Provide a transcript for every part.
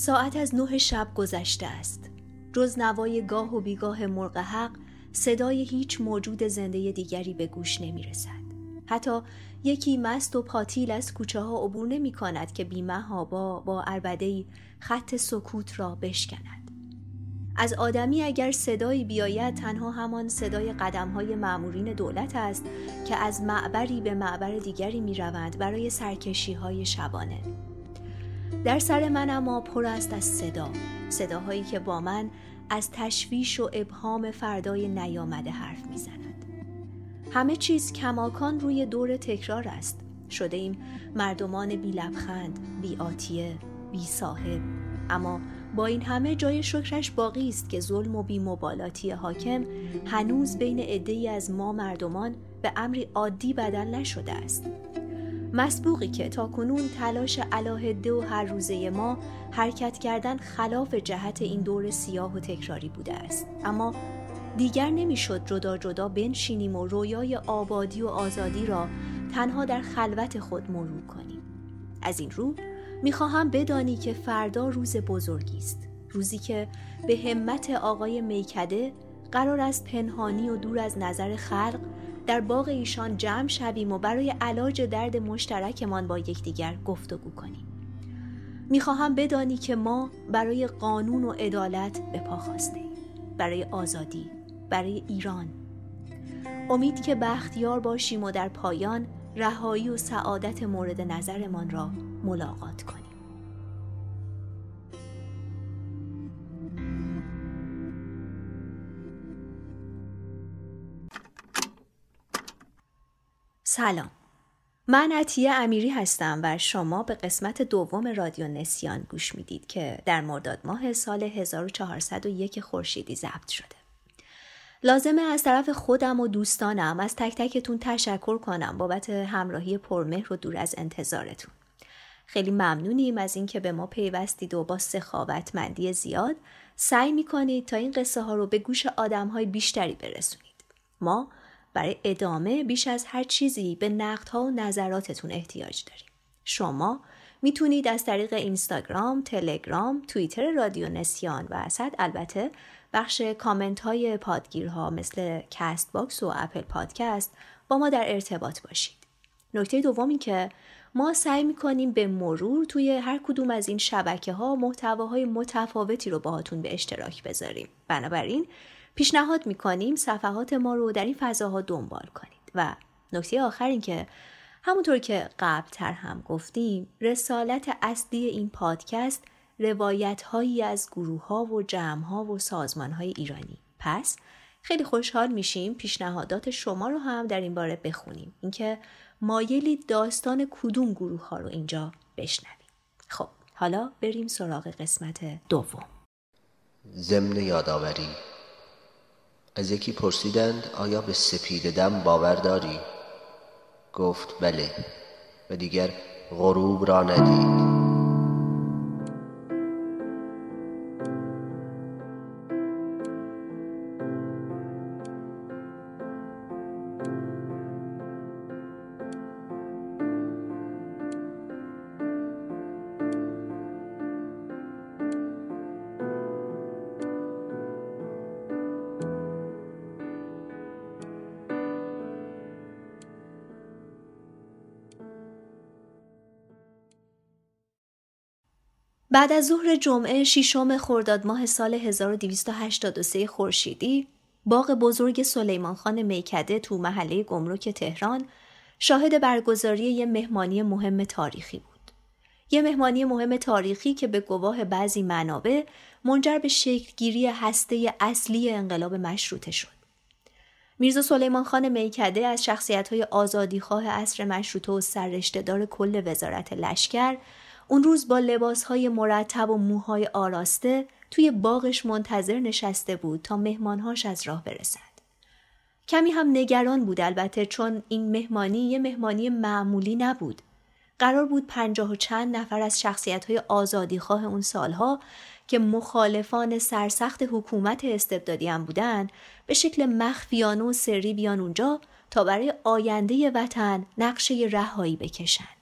ساعت از نه شب گذشته است. جز نوای گاه و بیگاه مرغ حق صدای هیچ موجود زنده دیگری به گوش نمی رسد. حتی یکی مست و پاتیل از کوچه ها عبور نمی کند که بیمه با با عربده خط سکوت را بشکند. از آدمی اگر صدایی بیاید تنها همان صدای قدم های معمورین دولت است که از معبری به معبر دیگری می روند برای سرکشی های شبانه. در سر من اما پر است از صدا. صداهایی که با من از تشویش و ابهام فردای نیامده حرف می‌زند. همه چیز کماکان روی دور تکرار است. شده ایم مردمان بی لبخند بی آتیه بی صاحب. اما با این همه جای شکرش باقی است که ظلم و بیمبالاتی حاکم هنوز بین عدهای از ما مردمان به امری عادی بدل نشده است. مسبوقی که تا کنون تلاش علاهده و هر روزه ما حرکت کردن خلاف جهت این دور سیاه و تکراری بوده است. اما دیگر نمی‌شد جدا جدا بنشینیم و رویای آبادی و آزادی را تنها در خلوت خود مرور کنیم. از این رو می‌خواهم بدانی که فردا روز بزرگی است. روزی که به همت آقای میکده قرار است پنهانی و دور از نظر خلق در باغ ایشان جمع شویم و برای علاج درد مشترکمان با یکدیگر گفتگو کنیم. می‌خواهم بدانی که ما برای قانون و عدالت به پا خواسته برای آزادی برای ایران. امید که بختیار باشیم و در پایان رهایی و سعادت مورد نظرمان را ملاقات کنیم. سلام. من عطیه امیری هستم و شما به قسمت دوم رادیو نسیان گوش می‌دید که در مرداد ماه سال 1401 خورشیدی ضبط شده. لازمه از طرف خودم و دوستانم از تک تکتون تشکر کنم بابت همراهی پرمهر و دور از انتظارتون. خیلی ممنونیم از اینکه به ما پیوستید و با سخاوتمندی زیاد. سعی می‌کنید تا این قصه ها رو به گوش آدم های بیشتری برسونید. ما برای ادامه بیش از هر چیزی به نقدها و نظراتتون احتیاج داریم. شما می‌تونید از طریق اینستاگرام، تلگرام، توییتر رادیو نسیان و صد البته بخش کامنت های پادگیرها مثل Castbox و Apple Podcast با ما در ارتباط باشید. نکته دومی که ما سعی می‌کنیم به مرور توی هر کدوم از این شبکه ها محتواهای متفاوتی رو باهاتون به اشتراک بذاریم. بنابراین پیشنهاد می‌کنیم صفحات ما رو در این فضاها دنبال کنید. و نکته آخر این که همونطور که قبلتر هم گفتیم رسالت اصلی این پادکست روایت هایی از گروه ها و جمع ها و سازمان های ایرانی. پس خیلی خوشحال میشیم پیشنهادات شما رو هم در این باره بخونیم. اینکه مایلی داستان کدوم گروه ها رو اینجا بشنویم. خب حالا بریم سراغ قسمت دوم. ضمن یادآوری از یکی پرسیدند آیا به سپید دم باور داری؟ گفت بله و دیگر غروب را ندید بعد از ظهر جمعه ششم خرداد ماه سال 1283 خورشیدی باغ بزرگ سلیمان خان میکده تو محله گمرک تهران شاهد برگزاری یه مهمانی مهم تاریخی بود. یه مهمانی مهم تاریخی که به گواه بعضی منابع منجر به شکلگیری هسته اصلی انقلاب مشروطه شد. میرزا سلیمان خان میکده از شخصیت های آزادیخواه عصر مشروطه و سررشتهدار کل وزارت لشکر اون روز با لباسهای مرتب و موهای آراسته توی باغش منتظر نشسته بود تا مهمانهاش از راه برسند. کمی هم نگران بود البته چون این مهمانی یه مهمانی معمولی نبود. قرار بود پنجاه و چند نفر از شخصیت های آزادیخواه اون سالها که مخالفان سرسخت حکومت استبدادی هم بودن به شکل مخفیانه و سری بیان اونجا تا برای آینده وطن نقشه رهایی بکشند.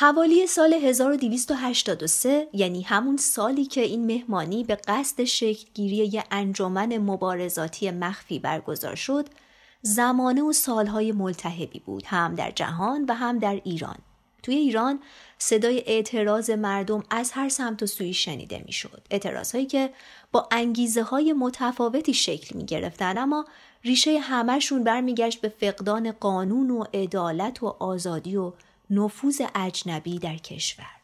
حوالی سال 1283 یعنی همون سالی که این مهمانی به قصد شکلگیری یه انجمن مبارزاتی مخفی برگزار شد زمانه و سالهای ملتهبی بود هم در جهان و هم در ایران توی ایران صدای اعتراض مردم از هر سمت و سوی شنیده می‌شد. اعتراض هایی که با انگیزه های متفاوتی شکل می گرفتن اما ریشه همهشون برمیگشت به فقدان قانون و عدالت و آزادی و نفوذ اجنبی در کشور.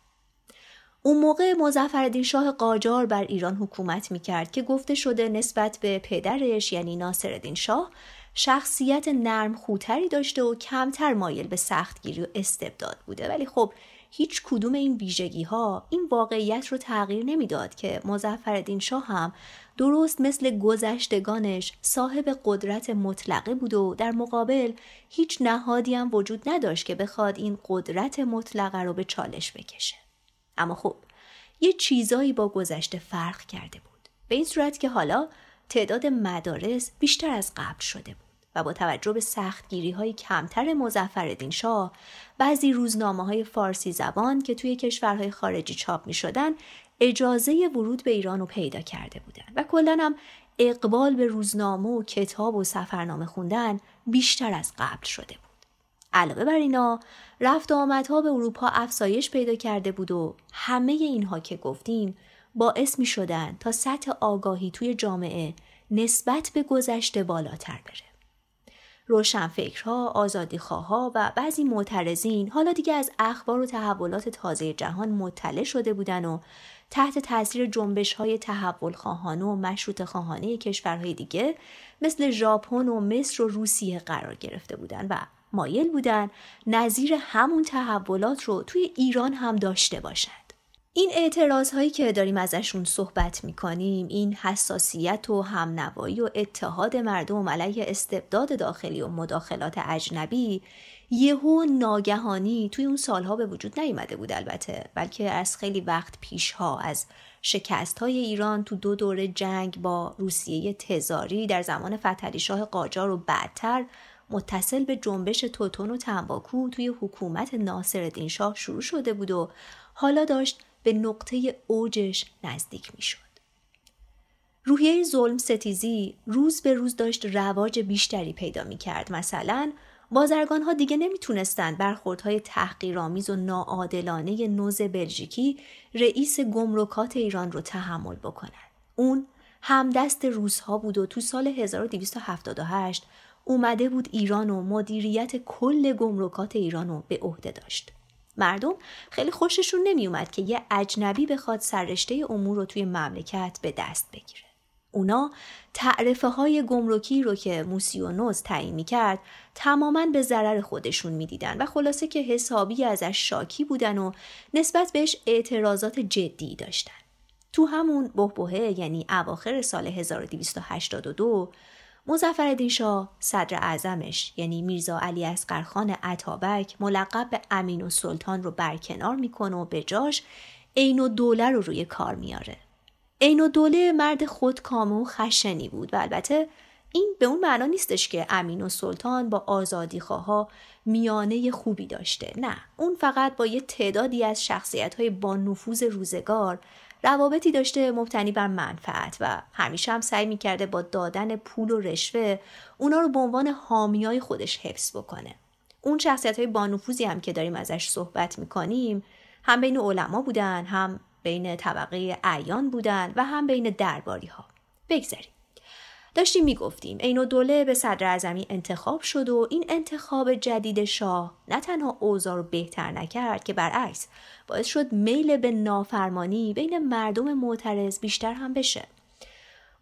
اون موقع مزفردین شاه قاجار بر ایران حکومت می کرد که گفته شده نسبت به پدرش یعنی ناصرالدین شاه شخصیت نرم خوتری داشته و کمتر مایل به سختگیری و استبداد بوده ولی خب هیچ کدوم این ویژگی ها این واقعیت رو تغییر نمی‌داد که مزفردین شاه هم درست مثل گذشتگانش صاحب قدرت مطلقه بود و در مقابل هیچ نهادی هم وجود نداشت که بخواد این قدرت مطلقه رو به چالش بکشه. اما خب یه چیزایی با گذشته فرق کرده بود. به این صورت که حالا تعداد مدارس بیشتر از قبل شده بود. و با توجه به سختگیری های کمتر مزفردین شاه بعضی روزنامه های فارسی زبان که توی کشورهای خارجی چاپ می شدن اجازه ورود به ایران رو پیدا کرده بودند و کلا هم اقبال به روزنامه و کتاب و سفرنامه خوندن بیشتر از قبل شده بود. علاوه بر اینا رفت و آمدها به اروپا افزایش پیدا کرده بود و همه اینها که گفتیم باعث می شدن تا سطح آگاهی توی جامعه نسبت به گذشته بالاتر بره. روشنفکرها، آزادیخواها و بعضی معترضین حالا دیگه از اخبار و تحولات تازه جهان مطلع شده بودن و تحت تاثیر جنبش های تحول خواهانه و مشروط خواهانه کشورهای دیگه مثل ژاپن و مصر و روسیه قرار گرفته بودن و مایل بودن نظیر همون تحولات رو توی ایران هم داشته باشن. این اعتراض هایی که داریم ازشون صحبت می‌کنیم این حساسیت و همنوایی و اتحاد مردم علیه استبداد داخلی و مداخلات اجنبی یهو ناگهانی توی اون سالها به وجود نیامده بود البته بلکه از خیلی وقت پیشها از شکست های ایران تو دو دوره جنگ با روسیه تزاری در زمان فتحعلی شاه قاجار و بعدتر متصل به جنبش توتون و تنباکو توی حکومت ناصرالدین شاه شروع شده بود و حالا داشت به نقطه اوجش نزدیک می شد. روحیه ظلم ستیزی روز به روز داشت رواج بیشتری پیدا می کرد. مثلا بازرگان ها دیگه نمی‌تونستند برخوردهای تحقیرآمیز و ناعادلانه نوز بلژیکی رئیس گمرکات ایران رو تحمل بکنن. اون همدست روزها بود و تو سال 1278 اومده بود ایران و مدیریت کل گمرکات ایران رو به عهده داشت. مردم خیلی خوششون نمیومد که یه اجنبی بخواد سررشته امور رو توی مملکت به دست بگیره. اونا تعرفه های گمرکی رو که موسیونوز تعیین می‌کرد تماما به ضرر خودشون می‌دیدن و خلاصه که حسابی ازش شاکی بودن و نسبت بهش اعتراضات جدی داشتن. تو همون بهبهه یعنی اواخر سال 1282 مزفردین شاه صدر اعظمش یعنی میرزا علی اسقرخان عطابک ملقب به امین و سلطان رو برکنار می‌کنه و به جاش عین و دوله رو روی کار میاره. عین و دوله مرد خودکامه و خشنی بود و البته این به اون معنا نیستش که امین و سلطان با آزادی خواه میانه خوبی داشته نه اون فقط با یه تعدادی از شخصیت های با نفوذ روزگار روابطی داشته مبتنی بر منفعت و همیشه هم سعی می‌کرده با دادن پول و رشوه اونا رو به عنوان حامیای خودش حفظ بکنه. اون شخصیت های بانفوذی هم که داریم ازش صحبت می‌کنیم هم بین علما بودن هم بین طبقه اعیان بودن و هم بین درباری ها بگذاریم. داشتیم می‌گفتیم عین دوله به صدر اعظمی انتخاب شد و این انتخاب جدید شاه نه تنها اوضاع رو بهتر نکرد که برعکس باعث شد میل به نافرمانی بین مردم معترض بیشتر هم بشه.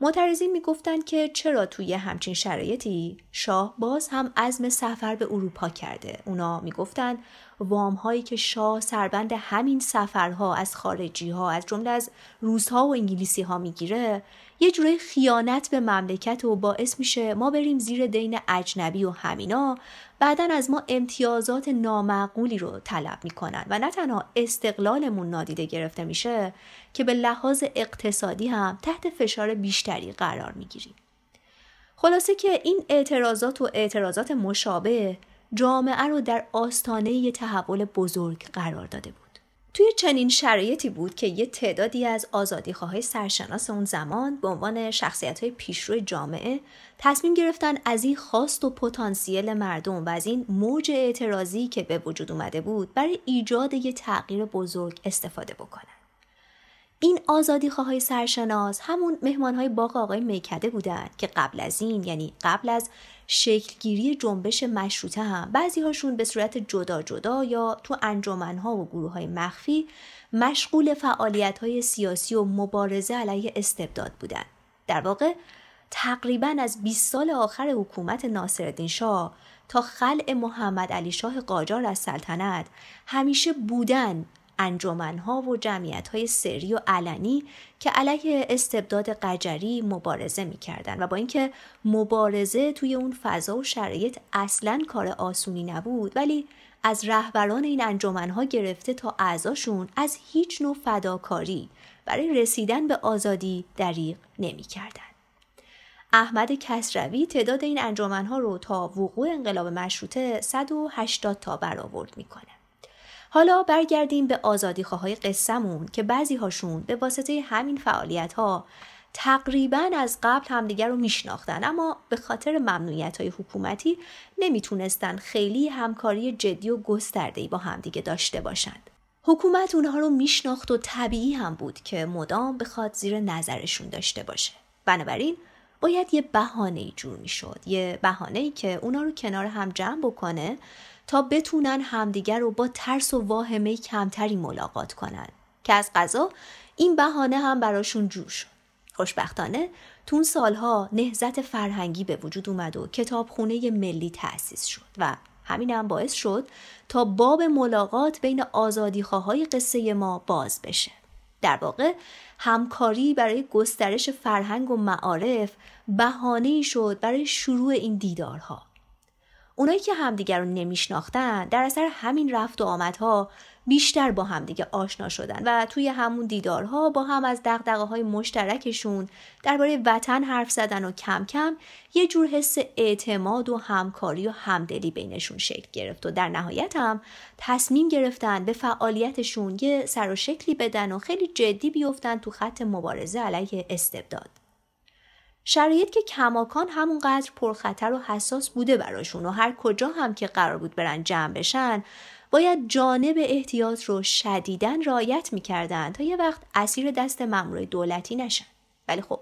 معترضین می‌گفتند که چرا توی همچین شرایطی شاه باز هم عزم سفر به اروپا کرده؟ اونا می‌گفتند وام هایی که شاه سربند همین سفرها از خارجی ها از جمله از روزها و انگلیسی ها می‌گیره یه جوری خیانت به مملکت و باعث میشه ما بریم زیر دین اجنبی و همینا بعدا از ما امتیازات نامعقولی رو طلب می‌کنن و نه تنها استقلالمون نادیده گرفته میشه که به لحاظ اقتصادی هم تحت فشار بیشتری قرار می‌گیریم خلاصه که این اعتراضات و اعتراضات مشابه جامعه رو در آستانه تحول بزرگ قرار داده بود. توی چنین شرایطی بود که یه تعدادی از آزادیخواهای سرشناس اون زمان به عنوان شخصیت های پیشرو جامعه تصمیم گرفتن از این خواست و پتانسیل مردم و از این موج اعتراضی که به وجود اومده بود برای ایجاد یه تغییر بزرگ استفاده بکنن. این آزادی خواهای سرشناس همون مهمان های باغ آقای میکده بودند که قبل از این یعنی قبل از شکلگیری جنبش مشروطه هم بعضی هاشون به صورت جدا جدا یا تو انجمنها و گروه های مخفی مشغول فعالیت های سیاسی و مبارزه علیه استبداد بودند. در واقع تقریبا از 20 سال آخر حکومت ناصرالدین شاه تا خلع محمد علی شاه قاجار از سلطنت همیشه بودن انجمنها و های سری و علنی که علیه استبداد قجری مبارزه می‌کردن و با اینکه مبارزه توی اون فضا و شرایط اصلا کار آسونی نبود ولی از رهبران این انجمنها گرفته تا اعضاشون از هیچ نوع فداکاری برای رسیدن به آزادی دریغ نمی‌کردن. احمد کسروی تعداد این انجمنها رو تا وقوع انقلاب مشروطه 180 تا برآورد می‌کنه. حالا برگردیم به آزادی خواهای قصهمون که بعضی هاشون به واسطه همین فعالیت ها تقریبا از قبل همدیگر رو میشناختن اما به خاطر ممنوعیت های حکومتی نمی‌تونستن خیلی همکاری جدی و گستردهی با همدیگه داشته باشند. حکومت اونها رو میشناخت و طبیعی هم بود که مدام بخواد زیر نظرشون داشته باشه. بنابراین باید یه بهانه جور می‌شد یه بهانه که اونا رو کنار هم جمع بکنه تا بتونن همدیگر رو با ترس و واهمه کمتری ملاقات کنن. که از قضا این بهانه هم براشون جور شد. خوشبختانه تون سالها نهزت فرهنگی به وجود اومد و کتابخونه ملی تأسیس شد و همین هم باعث شد تا باب ملاقات بین آزادیخواهای قصه ما باز بشه. در واقع همکاری برای گسترش فرهنگ و معارف بهانه شد برای شروع این دیدارها. اونایی که همدیگر رو نمیشناختن در اثر همین رفت و آمدها بیشتر با همدیگه آشنا شدن و توی همون دیدارها با هم از دقدقه های مشترکشون درباره وطن حرف زدن و کم کم یه جور حس اعتماد و همکاری و همدلی بینشون شکل گرفت و در نهایت هم تصمیم گرفتن به فعالیتشون یه سر و شکلی بدن و خیلی جدی بیفتن تو خط مبارزه علیه استبداد. شرایط که کماکان همونقدر پرخطر و حساس بوده براشون و هر کجا هم که قرار بود برن جمع بشن باید جانب احتیاط رو شدیدن رایت می‌کردن تا یه وقت اسیر دست مامورای دولتی نشن. ولی خب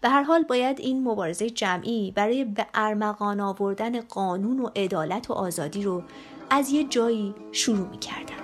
به هر حال باید این مبارزه جمعی برای به ارمغان آوردن قانون و عدالت و آزادی رو از یه جایی شروع می‌کردن.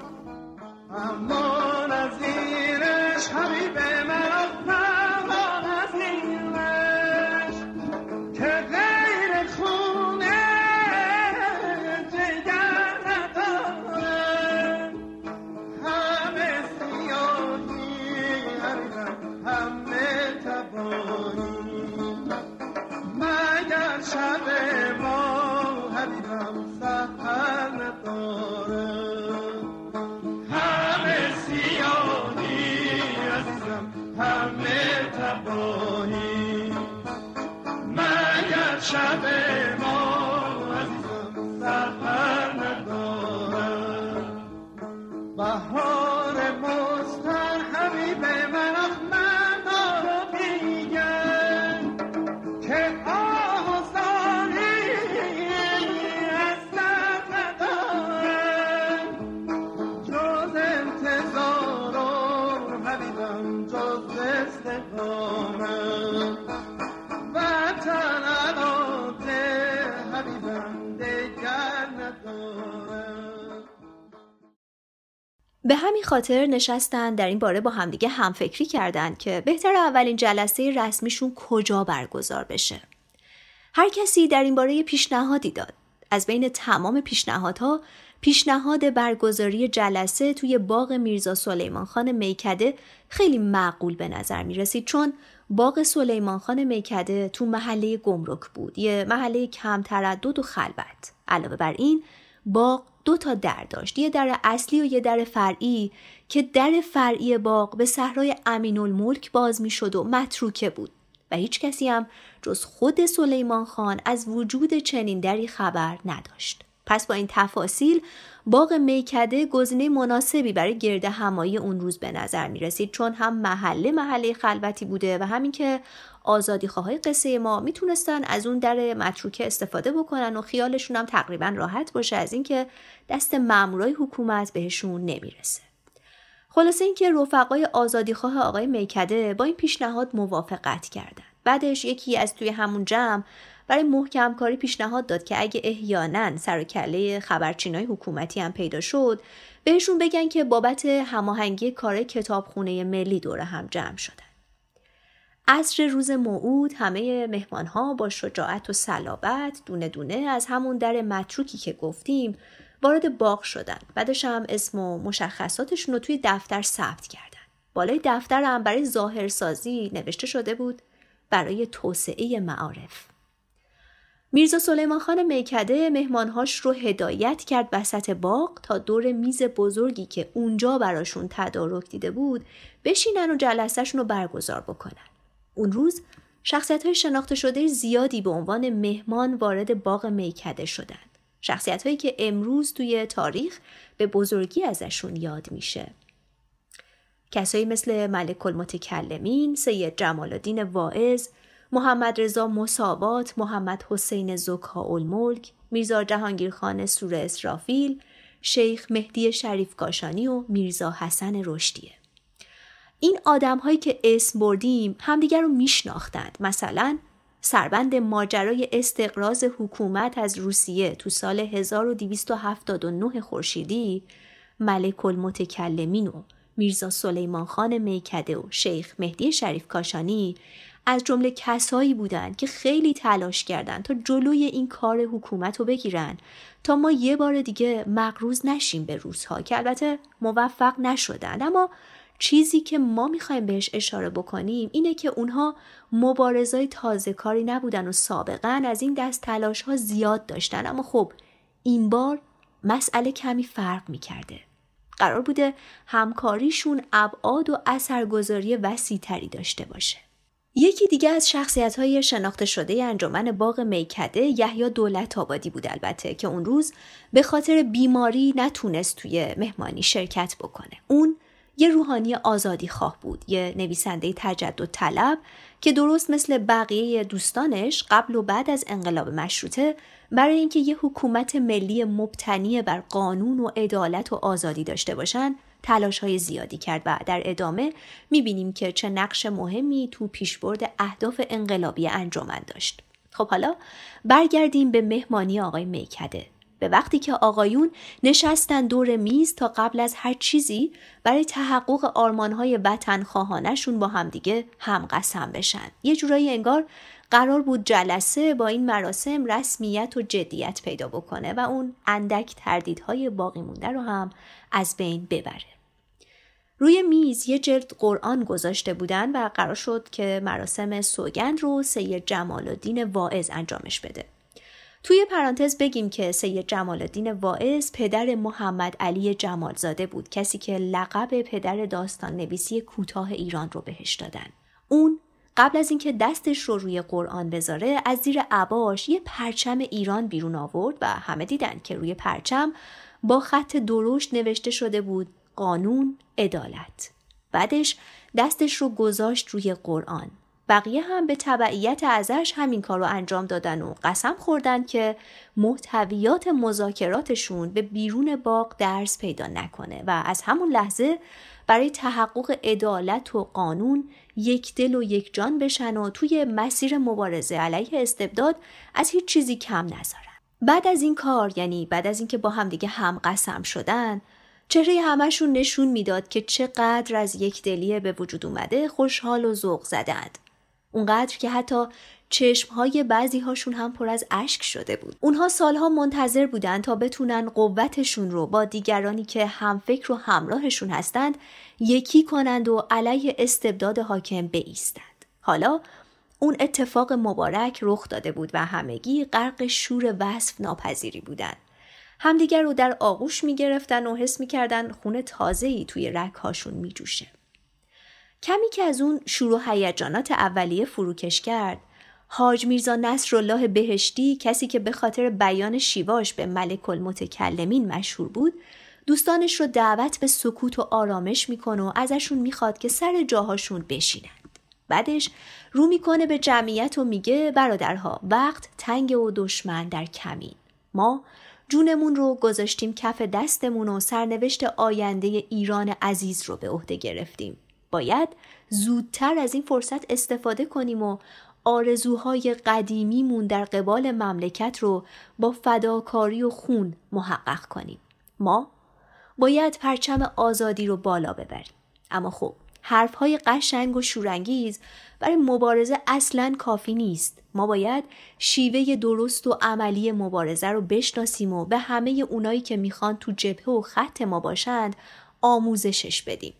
به همین خاطر نشستن در این باره با همدیگه همفکری کردند که بهتر اولین جلسه رسمیشون کجا برگزار بشه. هر کسی در این باره پیشنهادی داد. از بین تمام پیشنهادها پیشنهاد برگزاری جلسه توی باغ میرزا سلیمان خان میکده خیلی معقول به نظر می رسید چون باغ سلیمان خان میکده تو محله گمرک بود یه محله کم تردد و خلوت علاوه بر این باغ دو تا در داشت. یه در اصلی و یه در فرعی که در فرعی باغ به صحرای امین الملک باز می شد و متروکه بود. و هیچ کسی هم جز خود سلیمان خان از وجود چنین دری خبر نداشت. پس با این تفاصیل باغ میکده گزینه مناسبی برای گرد همایی اون روز به نظر می رسید چون هم محله محله خلوتی بوده و همین که آزادی خواهای قصه ما می‌تونستن از اون در متروکه استفاده بکنن و خیالشون هم تقریبا راحت باشه از اینکه دست مامورای حکومت بهشون نمی‌رسه. خلاصه اینکه رفقای آزادیخواه آقای میکده با این پیشنهاد موافقت کردند. بعدش یکی از توی همون جمع برای محکم کاری پیشنهاد داد که اگه احیانا سر و کله خبرچینای حکومتی هم پیدا شد بهشون بگن که بابت هماهنگی کار کتابخونه ملی دوره هم جمع شدن. عصر روز موعود همه مهمانها با شجاعت و صلابت دونه دونه از همون در متروکی که گفتیم وارد باغ شدن. بعدش هم اسم و مشخصاتشون رو توی دفتر ثبت کردن. بالای دفتر هم برای ظاهرسازی نوشته شده بود برای توسعه معارف. میرزا سلیمان خان میکده مهمانهاش رو هدایت کرد وسط باغ تا دور میز بزرگی که اونجا براشون تدارک دیده بود بشینن و جلسهشون رو برگزار بکنن. اون روز شخصیت های شناخته شده زیادی به عنوان مهمان وارد باغ میکده شدند. شخصیت هایی که امروز توی تاریخ به بزرگی ازشون یاد میشه. کسایی مثل ملک المتکلمین، سید جمال الدین واعظ، محمد رضا مساوات، محمد حسین زکا الملک، میرزا جهانگیر خان سور اسرافیل، شیخ مهدی شریف کاشانی و میرزا حسن رشدیه. این آدم هایی که اسم بردیم همدیگر رو میشناختند. مثلا سربند ماجرای استقراض حکومت از روسیه تو سال 1279 خورشیدی ملک المتکلمین و میرزا سلیمان خان میکده و شیخ مهدی شریف کاشانی از جمله کسایی بودند که خیلی تلاش کردند تا جلوی این کار حکومت رو بگیرن تا ما یه بار دیگه مقروض نشیم به روزها که البته موفق نشدند اما چیزی که ما می‌خوایم بهش اشاره بکنیم اینه که اونها مبارزای تازه کاری نبودن و سابقا از این دست تلاش ها زیاد داشتن اما خب این بار مسئله کمی فرق می‌کرده. قرار بوده همکاریشون ابعاد و اثرگذاری وسیع تری داشته باشه. یکی دیگه از شخصیت های شناخته شده انجمن باغ میکده یحیی دولت آبادی بود البته که اون روز به خاطر بیماری نتونست توی مهمانی شرکت بکنه. اون یه روحانی آزادی خواه بود یه نویسنده تجدد طلب که درست مثل بقیه دوستانش قبل و بعد از انقلاب مشروطه برای اینکه یه حکومت ملی مبتنی بر قانون و عدالت و آزادی داشته باشن تلاش های زیادی کرد و در ادامه می‌بینیم که چه نقش مهمی تو پیشبرد اهداف انقلابی انجمن داشت. خب حالا برگردیم به مهمانی آقای میکده به وقتی که آقایون نشستن دور میز تا قبل از هر چیزی برای تحقق آرمانهای وطن خواهانشون با همدیگه هم قسم بشن. یه جورایی انگار قرار بود جلسه با این مراسم رسمیت و جدیت پیدا بکنه و اون اندک تردیدهای باقی مونده رو هم از بین ببره. روی میز یه جلد قرآن گذاشته بودن و قرار شد که مراسم سوگند رو سید جمال الدین واعظ انجامش بده. توی پرانتز بگیم که سید جمال الدین واعظ پدر محمد علی جمالزاده بود کسی که لقب پدر داستان نویسی کوتاه ایران رو بهش دادن. اون قبل از اینکه دستش رو روی قرآن بذاره از زیر عباش یه پرچم ایران بیرون آورد و همه دیدن که روی پرچم با خط درشت نوشته شده بود قانون عدالت بعدش دستش رو گذاشت روی قرآن بقیه هم به تبعیت ازش همین کار رو انجام دادن و قسم خوردن که محتویات مذاکراتشون به بیرون باغ درس پیدا نکنه و از همون لحظه برای تحقق عدالت و قانون یک دل و یک جان بشن و توی مسیر مبارزه علیه استبداد از هیچ چیزی کم نذارن. بعد از این کار یعنی بعد از اینکه با همدیگه هم قسم شدن چهره همشون نشون می‌داد که چقدر از یک دلیه به وجود اومده خوشحال و ذوق زدند. اونقدر که حتی چشمهای بعضی هاشون هم پر از اشک شده بود. اونها سالها منتظر بودند تا بتونن قوتشون رو با دیگرانی که همفکر و همراهشون هستند یکی کنند و علیه استبداد حاکم بایستند. حالا اون اتفاق مبارک رخ داده بود و همگی غرق شور وصف ناپذیری بودند. همدیگر رو در آغوش می گرفتن و حس می کردن خون تازه‌ای توی رک هاشون می جوشه. کمی که از اون شروع هیجانات اولیه فروکش کرد حاج میرزا نصرالله بهشتی کسی که به خاطر بیان شیواش به ملک المتکلمین مشهور بود دوستانش رو دعوت به سکوت و آرامش می‌کنه و ازشون می‌خواد که سر جاهاشون بشینند. بعدش رو می‌کنه به جمعیت و میگه برادرها وقت تنگ و دشمن در کمین. ما جونمون رو گذاشتیم کف دستمون و سرنوشت آینده ایران عزیز رو به عهده گرفتیم. باید زودتر از این فرصت استفاده کنیم و آرزوهای قدیمیمون در قبال مملکت رو با فداکاری و خون محقق کنیم. ما باید پرچم آزادی رو بالا ببریم. اما خب حرفهای قشنگ و شورانگیز برای مبارزه اصلا کافی نیست. ما باید شیوه درست و عملی مبارزه رو بشناسیم و به همه اونایی که می‌خوان تو جبهه و خط ما باشند آموزشش بدیم.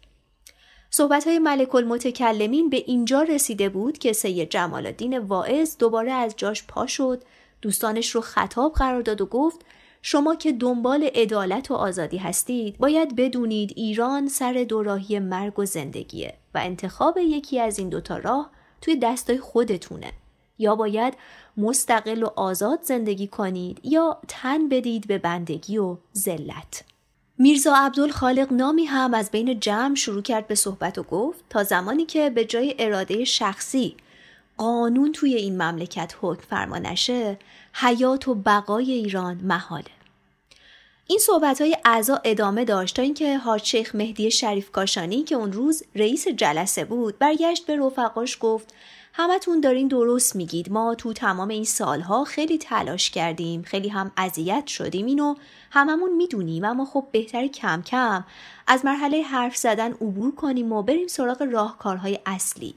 صحبت های ملک المتکلمین به اینجا رسیده بود که سید جمال الدین واعظ دوباره از جاش پا شد. دوستانش رو خطاب قرار داد و گفت شما که دنبال عدالت و آزادی هستید باید بدونید ایران سر دوراهی مرگ و زندگیه و انتخاب یکی از این دوتا راه توی دستای خودتونه. یا باید مستقل و آزاد زندگی کنید یا تن بدید به بندگی و ذلت. میرزا عبدالخالق نامی هم از بین جمع شروع کرد به صحبت و گفت تا زمانی که به جای اراده شخصی قانون توی این مملکت حکم فرما نشه حیات و بقای ایران محاله. این صحبت های اعضا ادامه داشت تا اینکه حاج شیخ مهدی شریف کاشانی که اون روز رئیس جلسه بود برگشت به رفقاش گفت همتون دارین درست میگید. ما تو تمام این سالها خیلی تلاش کردیم. خیلی هم اذیت شدیم. اینو هممون می‌دونیم اما خب بهتر کم کم از مرحله حرف زدن عبور کنیم و بریم سراغ راهکارهای اصلی.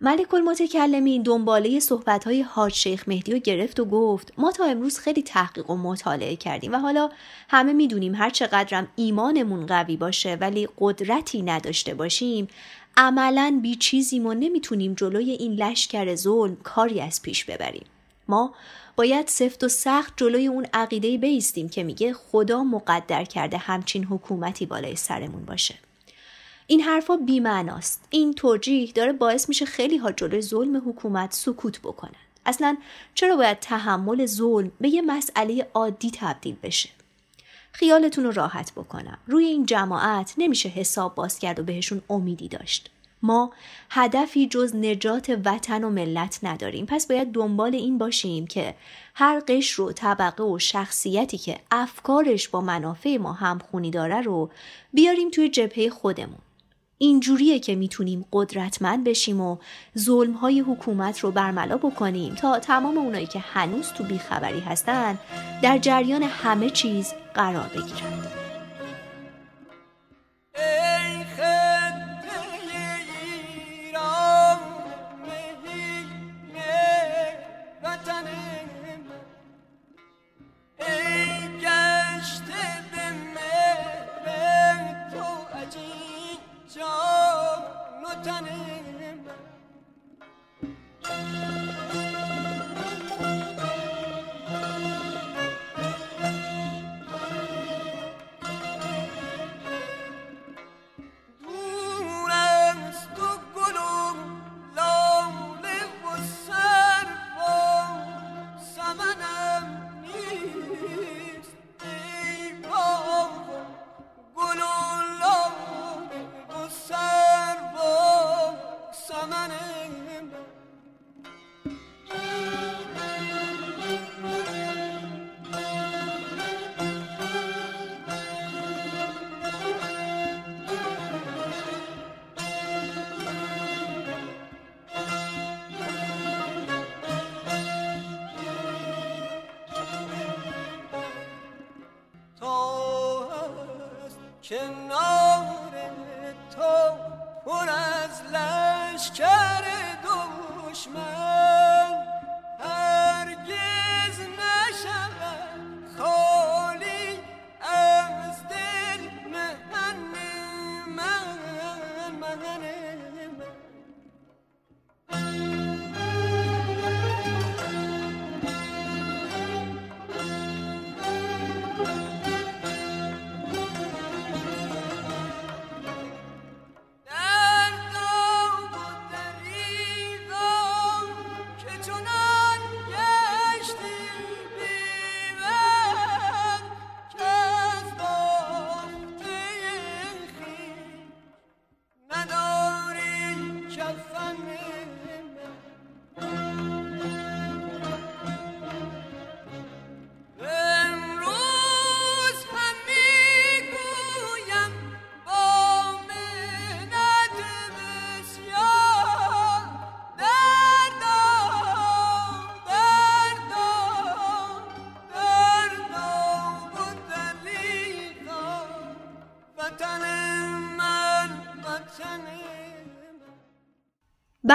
ملک المتکلمین دنباله صحبت های حاج شیخ مهدی رو گرفت و گفت ما تا امروز خیلی تحقیق و مطالعه کردیم و حالا همه می‌دونیم هر چقدرم ایمانمون قوی باشه ولی قدرتی نداشته باشیم عملا بی چیزیم و نمی‌تونیم جلوی این لشکر ظلم کاری از پیش ببریم. ما باید سفت و سخت جلوی اون عقیده بیستیم که میگه خدا مقدر کرده همچین حکومتی بالای سرمون باشه. این حرفا بیمعناست. این توجیه داره باعث میشه خیلی ها جلوی ظلم حکومت سکوت بکنن. اصلا چرا باید تحمل ظلم به یه مسئله عادی تبدیل بشه؟ خیالتون رو راحت بکنم. روی این جماعت نمیشه حساب باز کرد و بهشون امیدی داشت. ما هدفی جز نجات وطن و ملت نداریم. پس باید دنبال این باشیم که هر قشر و طبقه و شخصیتی که افکارش با منافع ما همخونی داره رو بیاریم توی جبهه خودمون. اینجوریه که می‌تونیم قدرتمند بشیم و ظلمهای حکومت رو برملا بکنیم تا تمام اونایی که هنوز تو بیخبری هستن در جریان همه چیز قرار بگیرند.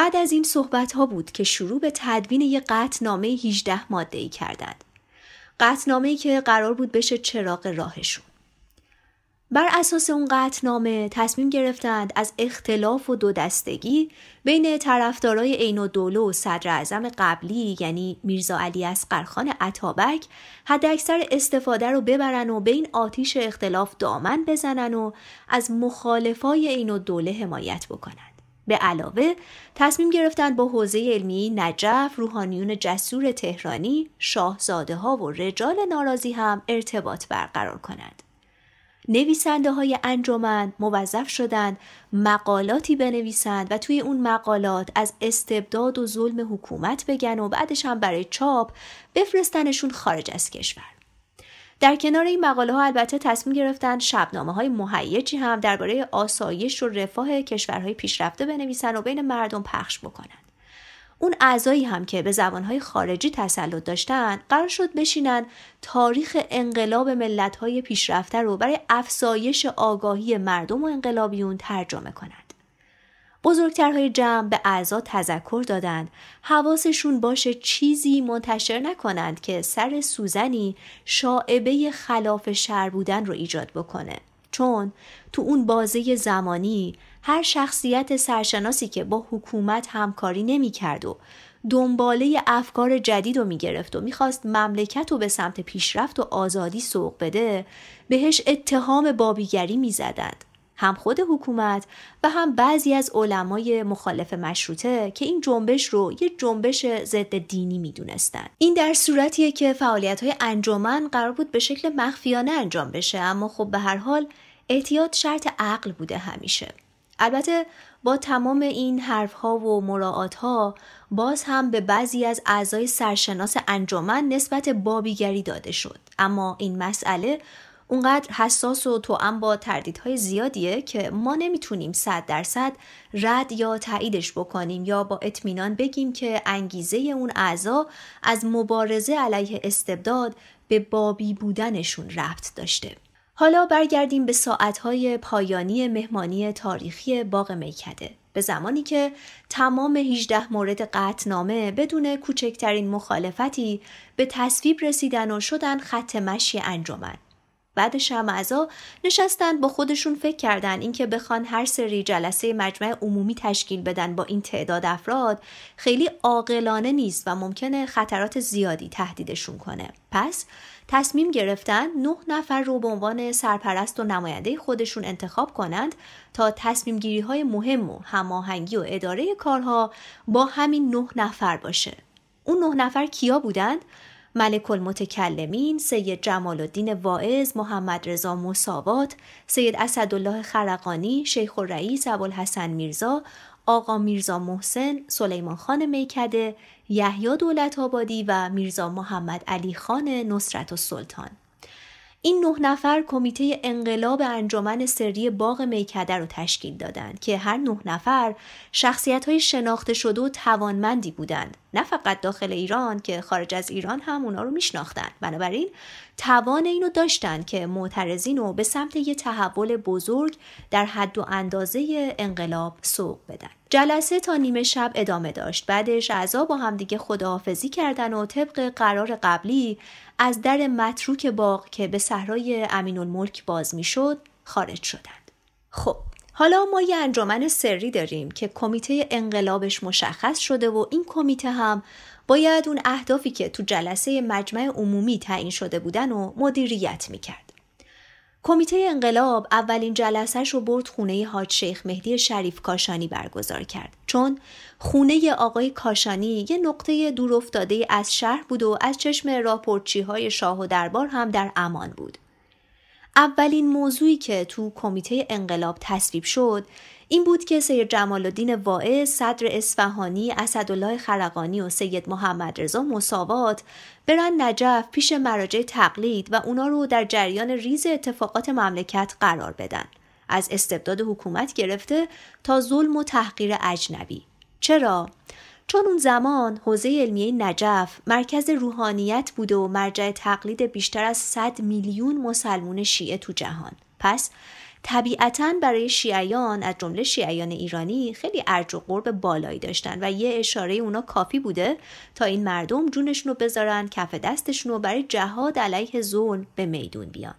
بعد از این صحبت ها بود که شروع به تدوین یک قطنامه 18 ماده ای کردند. قطنامه ای که قرار بود بشه چراغ راهشون. بر اساس اون قطنامه تصمیم گرفتند از اختلاف و دو دستگی بین طرفدارای عین و دولو و صدر اعظم قبلی یعنی میرزا علی اسقرخان عطابک حد اکثر استفاده رو ببرن و به این آتیش اختلاف دامن بزنن و از مخالفای عین و دوله حمایت بکنند. به علاوه تصمیم گرفتند با حوزه علمی نجف روحانیون جسور تهرانی شاهزاده ها و رجال ناراضی هم ارتباط برقرار کنند. نویسنده های انجمن موظف شدند مقالاتی بنویسند و توی اون مقالات از استبداد و ظلم حکومت بگن و بعدش هم برای چاپ بفرستنشون خارج از کشور. در کنار این مقاله ها البته تصمیم گرفتن شبنامه های مهیجی هم درباره آسایش و رفاه کشورهای پیشرفته بنویسن و بین مردم پخش بکنن. اون اعضایی هم که به زبانهای خارجی تسلط داشتن قرار شد بشینن تاریخ انقلاب ملتهای پیشرفته رو برای افزایش آگاهی مردم و انقلابیون ترجمه کنند. بزرگترهای جمع به اعضا تذکر دادند حواسشون باشه چیزی منتشر نکنند که سر سوزنی شاعبه خلاف شر بودن رو ایجاد بکنه چون تو اون بازه زمانی هر شخصیت سرشناسی که با حکومت همکاری نمی کرد و دنباله افکار جدید رو می گرفت و می‌خواست مملکت رو به سمت پیشرفت و آزادی سوق بده بهش اتهام بابیگری می زدند. هم خود حکومت و هم بعضی از علمای مخالف مشروطه که این جنبش رو یه جنبش ضد دینی می‌دونستند. این در صورتیه که فعالیت های انجمن قرار بود به شکل مخفیانه انجام بشه اما خب به هر حال احتیاط شرط عقل بوده همیشه. البته با تمام این حرف ها و مراعات ها باز هم به بعضی از اعضای سرشناس انجمن نسبت بابیگری داده شد اما این مسئله اونقدر حساس و توأم با تردیدهای زیادیه که ما نمی‌تونیم صد درصد رد یا تاییدش بکنیم یا با اطمینان بگیم که انگیزه اون اعضا از مبارزه علیه استبداد به بابی بودنشون رفت داشته. حالا برگردیم به ساعتهای پایانی مهمانی تاریخی باغ میکده به زمانی که تمام 18 مورد قطنامه بدون کوچکترین مخالفتی به تصویب رسیدن و شدن خط مشی انجمن بعدش هم اعضا نشستن با خودشون فکر کردن اینکه بخوان هر سری جلسه مجمع عمومی تشکیل بدن با این تعداد افراد خیلی عاقلانه نیست و ممکنه خطرات زیادی تهدیدشون کنه پس تصمیم گرفتن نه نفر رو به عنوان سرپرست و نماینده خودشون انتخاب کنند تا تصمیم گیری های مهم و هماهنگی و اداره کارها با همین نه نفر باشه. اون نه نفر کیا بودند؟ ملک المتکلمین، سید جمال الدین واعظ، محمد رضا مساوات، سید اسدالله خرقانی، شیخ الرئیس ابوالحسن میرزا، آقا میرزا محسن، سلیمان خان میکده، یحیی دولت آبادی و میرزا محمد علی خان نصرت و سلطان. این نه نفر کمیته انقلاب انجمن سری باغ میکده رو تشکیل دادند که هر نه نفر شخصیت های شناخته شده و توانمندی بودند نه فقط داخل ایران که خارج از ایران هم اونا رو میشناختند بنابراین توان اینو داشتند که معترضین رو به سمت یه تحول بزرگ در حد و اندازه انقلاب سوق بدن. جلسه تا نیمه شب ادامه داشت. بعدش اعضا با همدیگه خداحافظی کردن و طبق قرار قبلی از در متروک باغ که به صحرای امین الملک باز می‌شد خارج شدند. خب حالا ما یه انجمن سری داریم که کمیته انقلابش مشخص شده و این کمیته هم باید اون اهدافی که تو جلسه مجمع عمومی تعیین شده بودن و مدیریت می‌کرد. کمیته انقلاب اولین جلسهش رو برد خونه حاج شیخ مهدی شریف کاشانی برگزار کرد چون خونه آقای کاشانی یه نقطه دور افتاده از شهر بود و از چشم راپورچی های شاه و دربار هم در امان بود. اولین موضوعی که تو کمیته انقلاب تصویب شد این بود که سید جمال الدین واعظ، صدر اصفهانی، اسدالله خرقانی و سید محمد رضا مساوات برن نجف پیش مراجع تقلید و اونا رو در جریان ریز اتفاقات مملکت قرار بدن. از استبداد حکومت گرفته تا ظلم و تحقیر اجنبی. چرا؟ چون اون زمان حوزه علمیه نجف مرکز روحانیت بوده و مرجع تقلید بیشتر از 100 میلیون مسلمون شیعه تو جهان. پس طبیعتا برای شیعیان از جمله شیعیان ایرانی خیلی ارج و قرب بالایی داشتن و یه اشاره اونا کافی بوده تا این مردم جونشون رو بذارن کف دستشون رو برای جهاد علیه ظلم به میدون بیان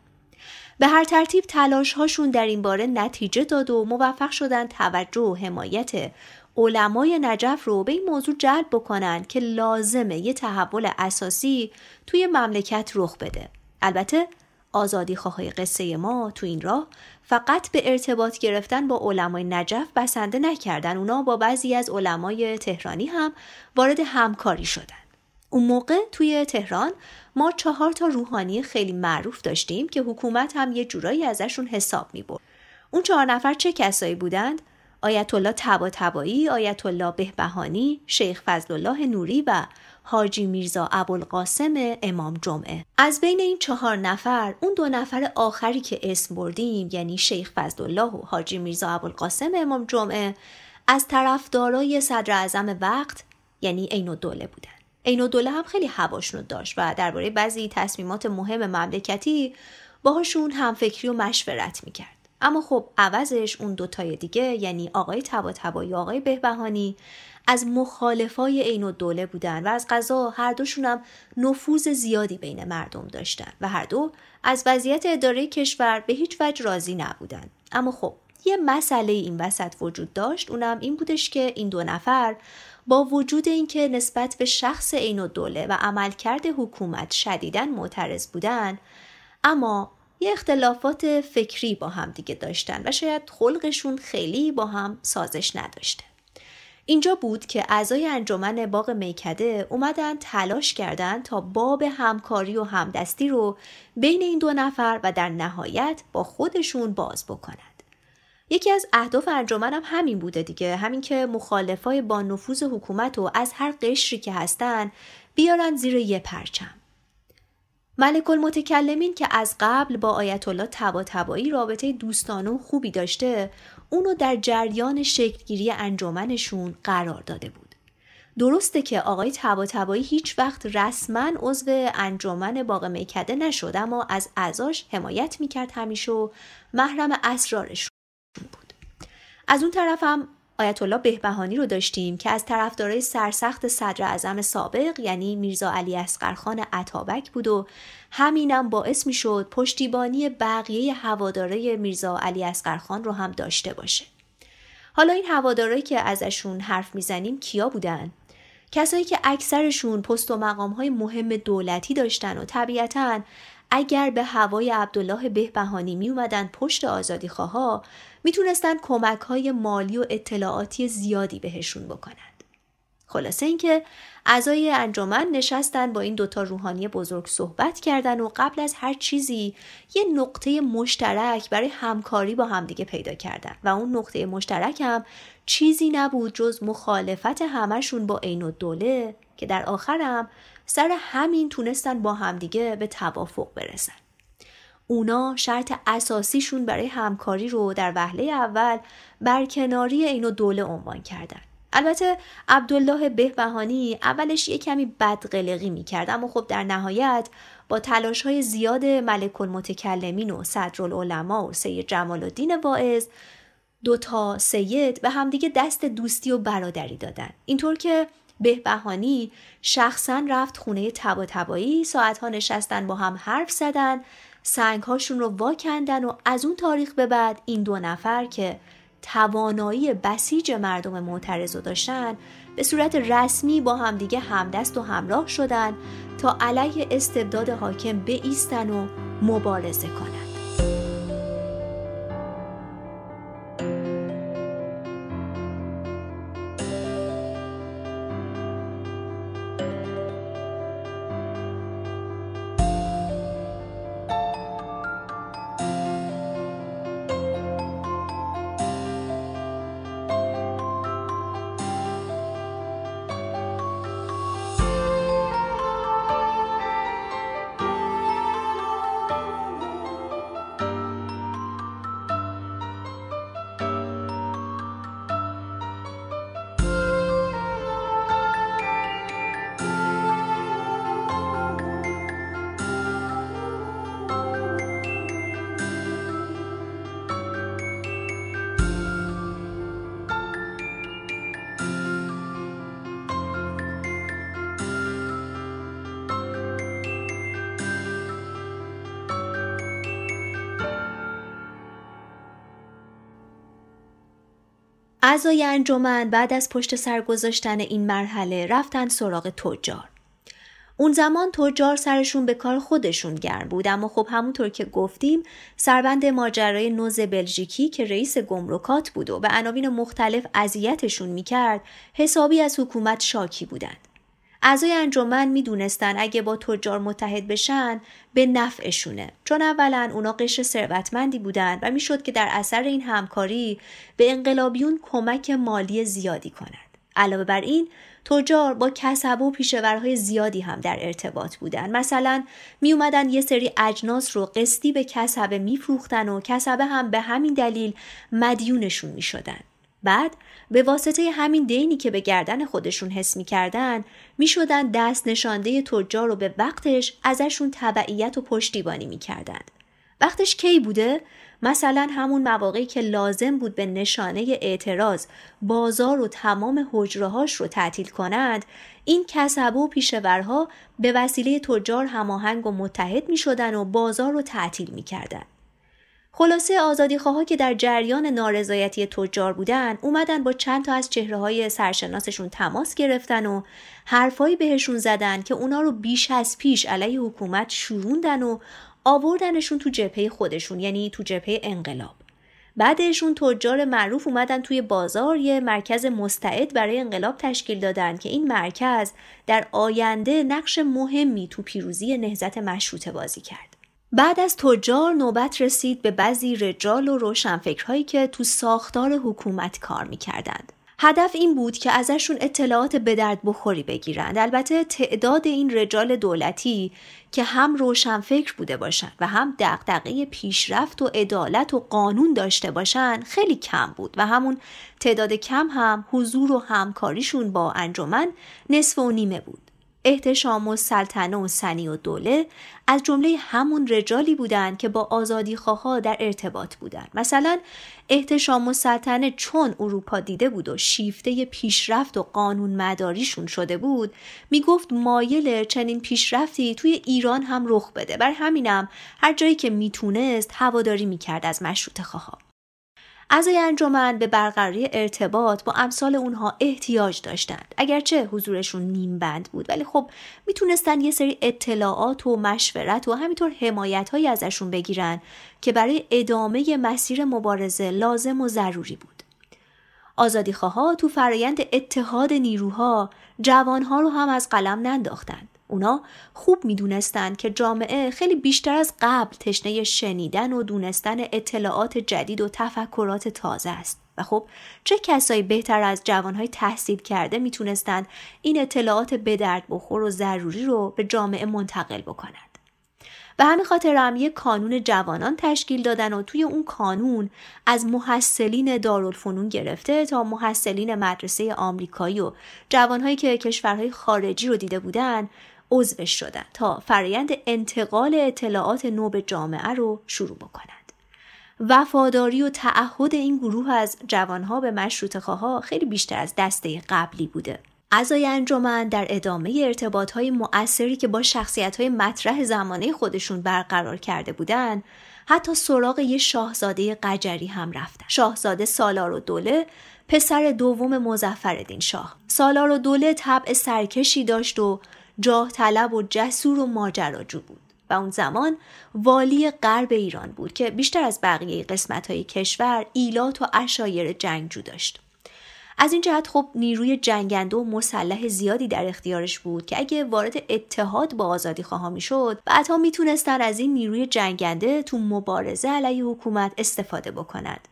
به هر ترتیب تلاش هاشون در این باره نتیجه داد و موفق شدن توجه و حمایت علمای نجف رو به این موضوع جلب بکنن که لازمه یه تحول اساسی توی مملکت رخ بده. البته آزادی خواهای قصه ما تو این راه فقط به ارتباط گرفتن با علمای نجف بسنده نکردن اونا با بعضی از علمای تهرانی هم وارد همکاری شدن اون موقع توی تهران ما چهار تا روحانی خیلی معروف داشتیم که حکومت هم یه جورایی ازشون حساب می برد. اون چهار نفر چه کسایی بودند؟ آیت الله تبا تبایی، آیت الله بهبهانی، شیخ فضل الله نوری و حاجی میرزا ابوالقاسم امام جمعه. از بین این چهار نفر اون دو نفر آخری که اسم بردیم یعنی شیخ فضل الله و حاجی میرزا ابوالقاسم امام جمعه از طرفدارای صدر اعظم وقت یعنی عین الدوله بودن. عین الدوله هم خیلی هواشونو داشت و درباره بعضی تصمیمات مهم مملکتی باهاشون هم فکری و مشورت می‌کرد. اما خب عوضش اون دوتای دیگه یعنی آقای تبا تبایی آقای بهبهانی از مخالفای عین و بودن و از قضا هر دوشون هم نفوذ زیادی بین مردم داشتن و هر دو از وضعیت اداره کشور به هیچ وجه راضی نبودن. اما خب یه مسئله این وسط وجود داشت اونم این بودش که این دو نفر با وجود اینکه نسبت به شخص عین و و عملکرد حکومت شدیداً معترض بودن اما یه اختلافات فکری با هم دیگه داشتن و شاید خلقشون خیلی با هم سازش نداشته. اینجا بود که اعضای انجمن باغ میکده اومدن تلاش کردند تا باب همکاری و همدستی رو بین این دو نفر و در نهایت با خودشون باز بکنند. یکی از اهداف انجمن هم همین بوده دیگه همین که مخالفای با نفوذ حکومت و از هر قشری که هستن بیارن زیر یه پرچم. ملک المتکلمین که از قبل با آیت الله تبا تبایی رابطه دوستانه و خوبی داشته اونو در جریان شکلگیری انجمنشون قرار داده بود. درسته که آقای تبا تبایی هیچ وقت رسما عضو انجمن باغ میکده نشد اما از اعضاش حمایت می‌کرد همیشه و محرم اسرارش بود. از اون طرف هم آیت الله بهبهانی رو داشتیم که از طرفدارای سرسخت صدر اعظم سابق یعنی میرزا علی اصغرخان عطابک بود و همینم باعث می شد پشتیبانی بقیه هواداره میرزا علی اصغرخان رو هم داشته باشه. حالا این هوادارایی که ازشون حرف می‌زنیم کیا بودن؟ کسایی که اکثرشون پست و مقام های مهم دولتی داشتن و طبیعتا اگر به هوای عبدالله بهبهانی می اومدن پشت آزادی خواها می‌تونستن کمک های مالی و اطلاعاتی زیادی بهشون بکنند. خلاصه اینکه اعضای انجمن نشستن با این دوتا روحانی بزرگ صحبت کردن و قبل از هر چیزی یه نقطه مشترک برای همکاری با همدیگه پیدا کردن و اون نقطه مشترک هم چیزی نبود جز مخالفت همشون با عین الدوله که در آخرم سر همین تونستن با همدیگه به توافق برسن. اونا شرط اساسیشون برای همکاری رو در وهله اول برکناری اینو دوله عنوان کردن. البته عبدالله بهبهانی اولش یه کمی بدقلقی می‌کرد اما خب در نهایت با تلاش های زیاد ملک المتکلمین و صدرالعلماء و سید جمال الدین واعظ دوتا سید به همدیگه دست دوستی و برادری دادن اینطور که بهبهانی شخصا رفت خونه تبا تبایی ساعتها نشستن با هم حرف زدن سنگهاشون رو واکندن و از اون تاریخ به بعد این دو نفر که توانایی بسیج مردم معترض داشتن به صورت رسمی با همدیگه همدست و همراه شدن تا علیه استبداد حاکم بایستن و مبارزه کنند. اعضای انجمن بعد از پشت سر گذاشتن این مرحله رفتن سراغ تجار. اون زمان تجار سرشون به کار خودشون گرم بود اما خب همونطور که گفتیم سربند ماجرای نوز بلژیکی که رئیس گمرکات بود و به عناوین مختلف اذیتشون می‌کرد حسابی از حکومت شاکی بودند. اعضای انجمن می‌دونستن اگه با تجار متحد بشن به نفعشونه. چون اولا اونا قشر ثروتمندی بودن و می‌شد که در اثر این همکاری به انقلابیون کمک مالی زیادی کنند علاوه بر این تجار با کسبه و پیشورهای زیادی هم در ارتباط بودن. مثلا می اومدن یه سری اجناس رو قسطی به کسبه میفروختن و کسبه هم به همین دلیل مدیونشون می شدن. بعد به واسطه همین دینی که به گردن خودشون حس می‌کردن می‌شدن دست نشانده تجار رو به وقتش ازشون تبعیت و پشتیبانی می‌کردند. وقتش کی بوده؟ مثلا همون مواقعی که لازم بود به نشانه اعتراض بازار و تمام حجرهاش رو تعطیل کنند این کسبه و پیشورها به وسیله تجار هماهنگ و متحد می شدن و بازار رو تعطیل می کردن. خلاصه آزادی خواه که در جریان نارضایتی تجار بودن اومدن با چند تا از چهره های سرشناسشون تماس گرفتن و حرفایی بهشون زدن که اونا رو بیش از پیش علیه حکومت شروندن و آوردنشون تو جبهه خودشون یعنی تو جبهه انقلاب بعدشون تجار معروف اومدن توی بازار یه مرکز مستعد برای انقلاب تشکیل دادن که این مرکز در آینده نقش مهمی تو پیروزی نهزت مشروطه بازی کرد. بعد از تجار نوبت رسید به بعضی رجال و روشنفکرهایی که تو ساختار حکومت کار می‌کردند. هدف این بود که ازشون اطلاعات به درد بخوری بگیرند. البته تعداد این رجال دولتی که هم روشنفکر بوده باشند و هم دقدقه پیشرفت و عدالت و قانون داشته باشند خیلی کم بود و همون تعداد کم هم حضور و همکاریشون با انجمن نصف و نیمه بود. احتشام و سلطنه و سنی و دوله از جمله همون رجالی بودند که با آزادی خواه در ارتباط بودند. مثلا احتشام و سلطنه چون اروپا دیده بود و شیفته پیشرفت و قانون مداریشون شده بود می‌گفت مایل چنین پیشرفتی توی ایران هم رخ بده بر همینم هر جایی که می‌تونست هواداری می‌کرد از مشروط خواه اعضای انجمن به برقراری ارتباط با امثال اونها احتیاج داشتند. اگرچه حضورشون نیم بند بود ولی خب می‌تونستن یه سری اطلاعات و مشورت و همینطور حمایت هایی ازشون بگیرن که برای ادامه مسیر مبارزه لازم و ضروری بود. آزادی تو فرایند اتحاد نیروها جوانها رو هم از قلم ننداختند. اونا خوب می‌دونستند که جامعه خیلی بیشتر از قبل تشنه شنیدن و دونستن اطلاعات جدید و تفکرات تازه است. و خب چه کسایی بهتر از جوانهای تحصیل کرده می‌تونستند این اطلاعات به درد بخور و ضروری رو به جامعه منتقل بکنند؟ به همین خاطر هم یک کانون جوانان تشکیل دادن و توی اون کانون از محصلین دارالفنون گرفته تا محصلین مدرسه آمریکایی و جوانهایی که کشورهای خارجی رو دیده بودن عضوش شدن تا فرایند انتقال اطلاعات نو به جامعه رو شروع بکنند. وفاداری و تعهد این گروه از جوانها به مشروط خواه خیلی بیشتر از دسته قبلی بوده. اعضای انجمن در ادامه ارتباط های مؤثری که با شخصیت های مطرح زمانه خودشون برقرار کرده بودند حتی سراغ یه شاهزاده قجری هم رفتن شاهزاده سالار و دوله پسر دوم مزفردین شاه سالار و دوله طبع سرکشی داشت و جاه طلب و جسور و ماجراجو بود و اون زمان والی غرب ایران بود که بیشتر از بقیه قسمت های کشور ایلات و اشایر جنگجو داشت. از این جهت خب نیروی جنگنده و مسلح زیادی در اختیارش بود که اگه وارد اتحاد با آزادی خواها می‌شد بعدها می‌تونستن از این نیروی جنگنده تو مبارزه علیه حکومت استفاده بکنند.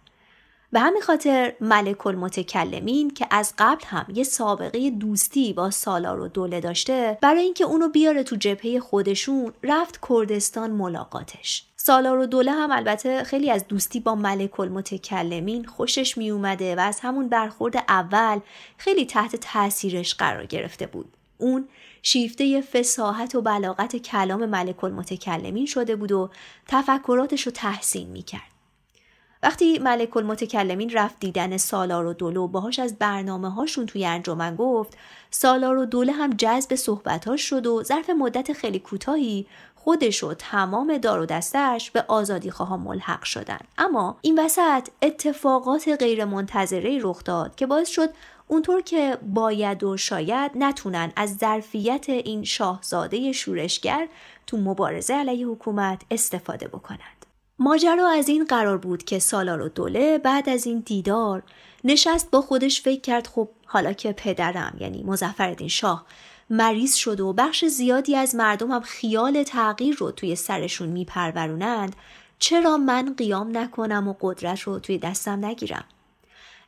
به همین خاطر ملک المتکلمین که از قبل هم یه سابقه دوستی با سالار و دوله داشته برای اینکه اونو بیاره تو جبهه خودشون رفت کردستان ملاقاتش سالار و دوله هم البته خیلی از دوستی با ملک المتکلمین خوشش می اومده و از همون برخورد اول خیلی تحت تاثیرش قرار گرفته بود اون شیفته فساحت و بلاغت کلام ملک المتکلمین شده بود و تفکراتش رو تحسین می کرد. وقتی ملک المتکلمین رفت دیدن سالار و دوله و باهاش از برنامه هاشون توی انجمن گفت سالار و دوله هم جذب صحبتاش شد و ظرف مدت خیلی کوتاهی خودش و تمام دار و دستش به آزادی خواه ملحق شدن اما این وسط اتفاقات غیر منتظره رخ داد که باعث شد اونطور که باید و شاید نتونن از ظرفیت این شاهزاده شورشگر تو مبارزه علیه حکومت استفاده بکنند. ماجرا از این قرار بود که سالار و دوله بعد از این دیدار نشست با خودش فکر کرد خب حالا که پدرم یعنی مزفردین شاه مریض شد و بخش زیادی از مردم هم خیال تغییر رو توی سرشون میپرورونند چرا من قیام نکنم و قدرت رو توی دستم نگیرم؟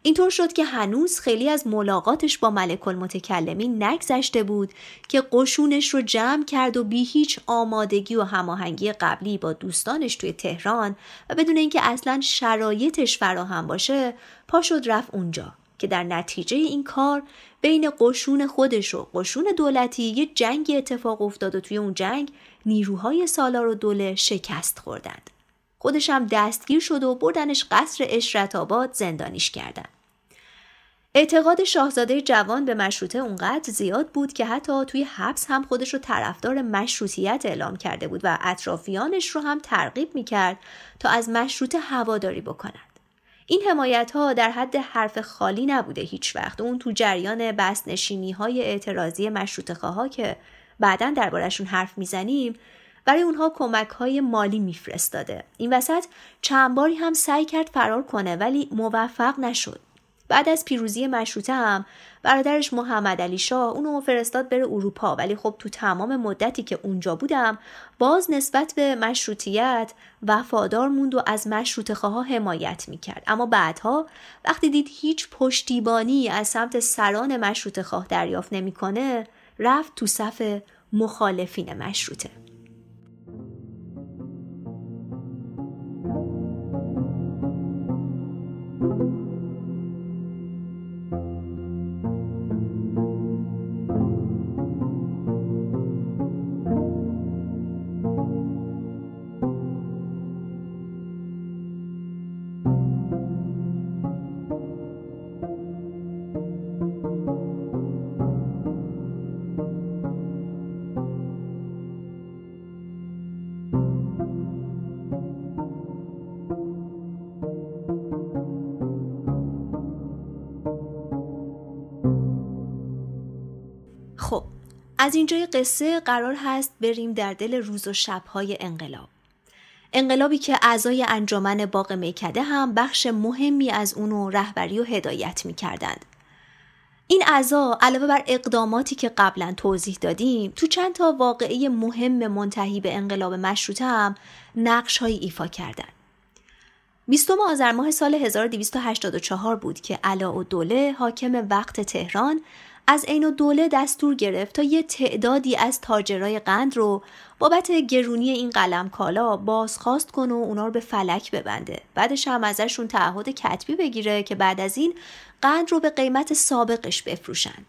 اینطور شد که هنوز خیلی از ملاقاتش با ملک المتکلمین نگذشته بود که قشونش رو جمع کرد و بی هیچ آمادگی و هماهنگی قبلی با دوستانش توی تهران و بدون اینکه اصلا شرایطش فراهم باشه پا شد رفت اونجا که در نتیجه این کار بین قشون خودش و قشون دولتی یه جنگ اتفاق افتاد و توی اون جنگ نیروهای سالار و دوله شکست خوردند. خودش هم دستگیر شد و بردنش قصر اشرت آباد زندانیش کردن. اعتقاد شاهزاده جوان به مشروطه اونقدر زیاد بود که حتی توی حبس هم خودش رو طرفدار مشروطیت اعلام کرده بود و اطرافیانش رو هم ترغیب می‌کرد تا از مشروطه هواداری بکنند. این حمایت ها در حد حرف خالی نبوده هیچ وقت اون تو جریان بست نشینی های اعتراضی مشروط ها که بعدا دربارشون حرف می‌زنیم برای اونها کمک های مالی میفرستاده. این وسط چند باری هم سعی کرد فرار کنه ولی موفق نشد. بعد از پیروزی مشروطه هم برادرش محمد علی شاه اونو فرستاد بره اروپا. ولی خب تو تمام مدتی که اونجا بودم باز نسبت به مشروطیت وفادار موند و از مشروط خواه حمایت می‌کرد. اما بعدها وقتی دید هیچ پشتیبانی از سمت سران مشروط خواه دریافت نمی‌کنه رفت تو صف مخالفین مشروطه. از اینجای قصه قرار هست بریم در دل روز و شبهای انقلاب. انقلابی که اعضای انجمن باغ میکده هم بخش مهمی از اونو رهبری و هدایت می‌کردند. این اعضا علاوه بر اقداماتی که قبلا توضیح دادیم تو چند تا واقعه مهم منتهی به انقلاب مشروطه هم نقش های ایفا کردند. 20 آذر ماه سال 1284 بود که علا و دوله حاکم وقت تهران از عین دوله دستور گرفت تا یه تعدادی از تاجرای قند رو بابت گرونی این قلم کالا بازخواست کنه و اونا رو به فلک ببنده. بعدش هم ازشون تعهد کتبی بگیره که بعد از این قند رو به قیمت سابقش بفروشند.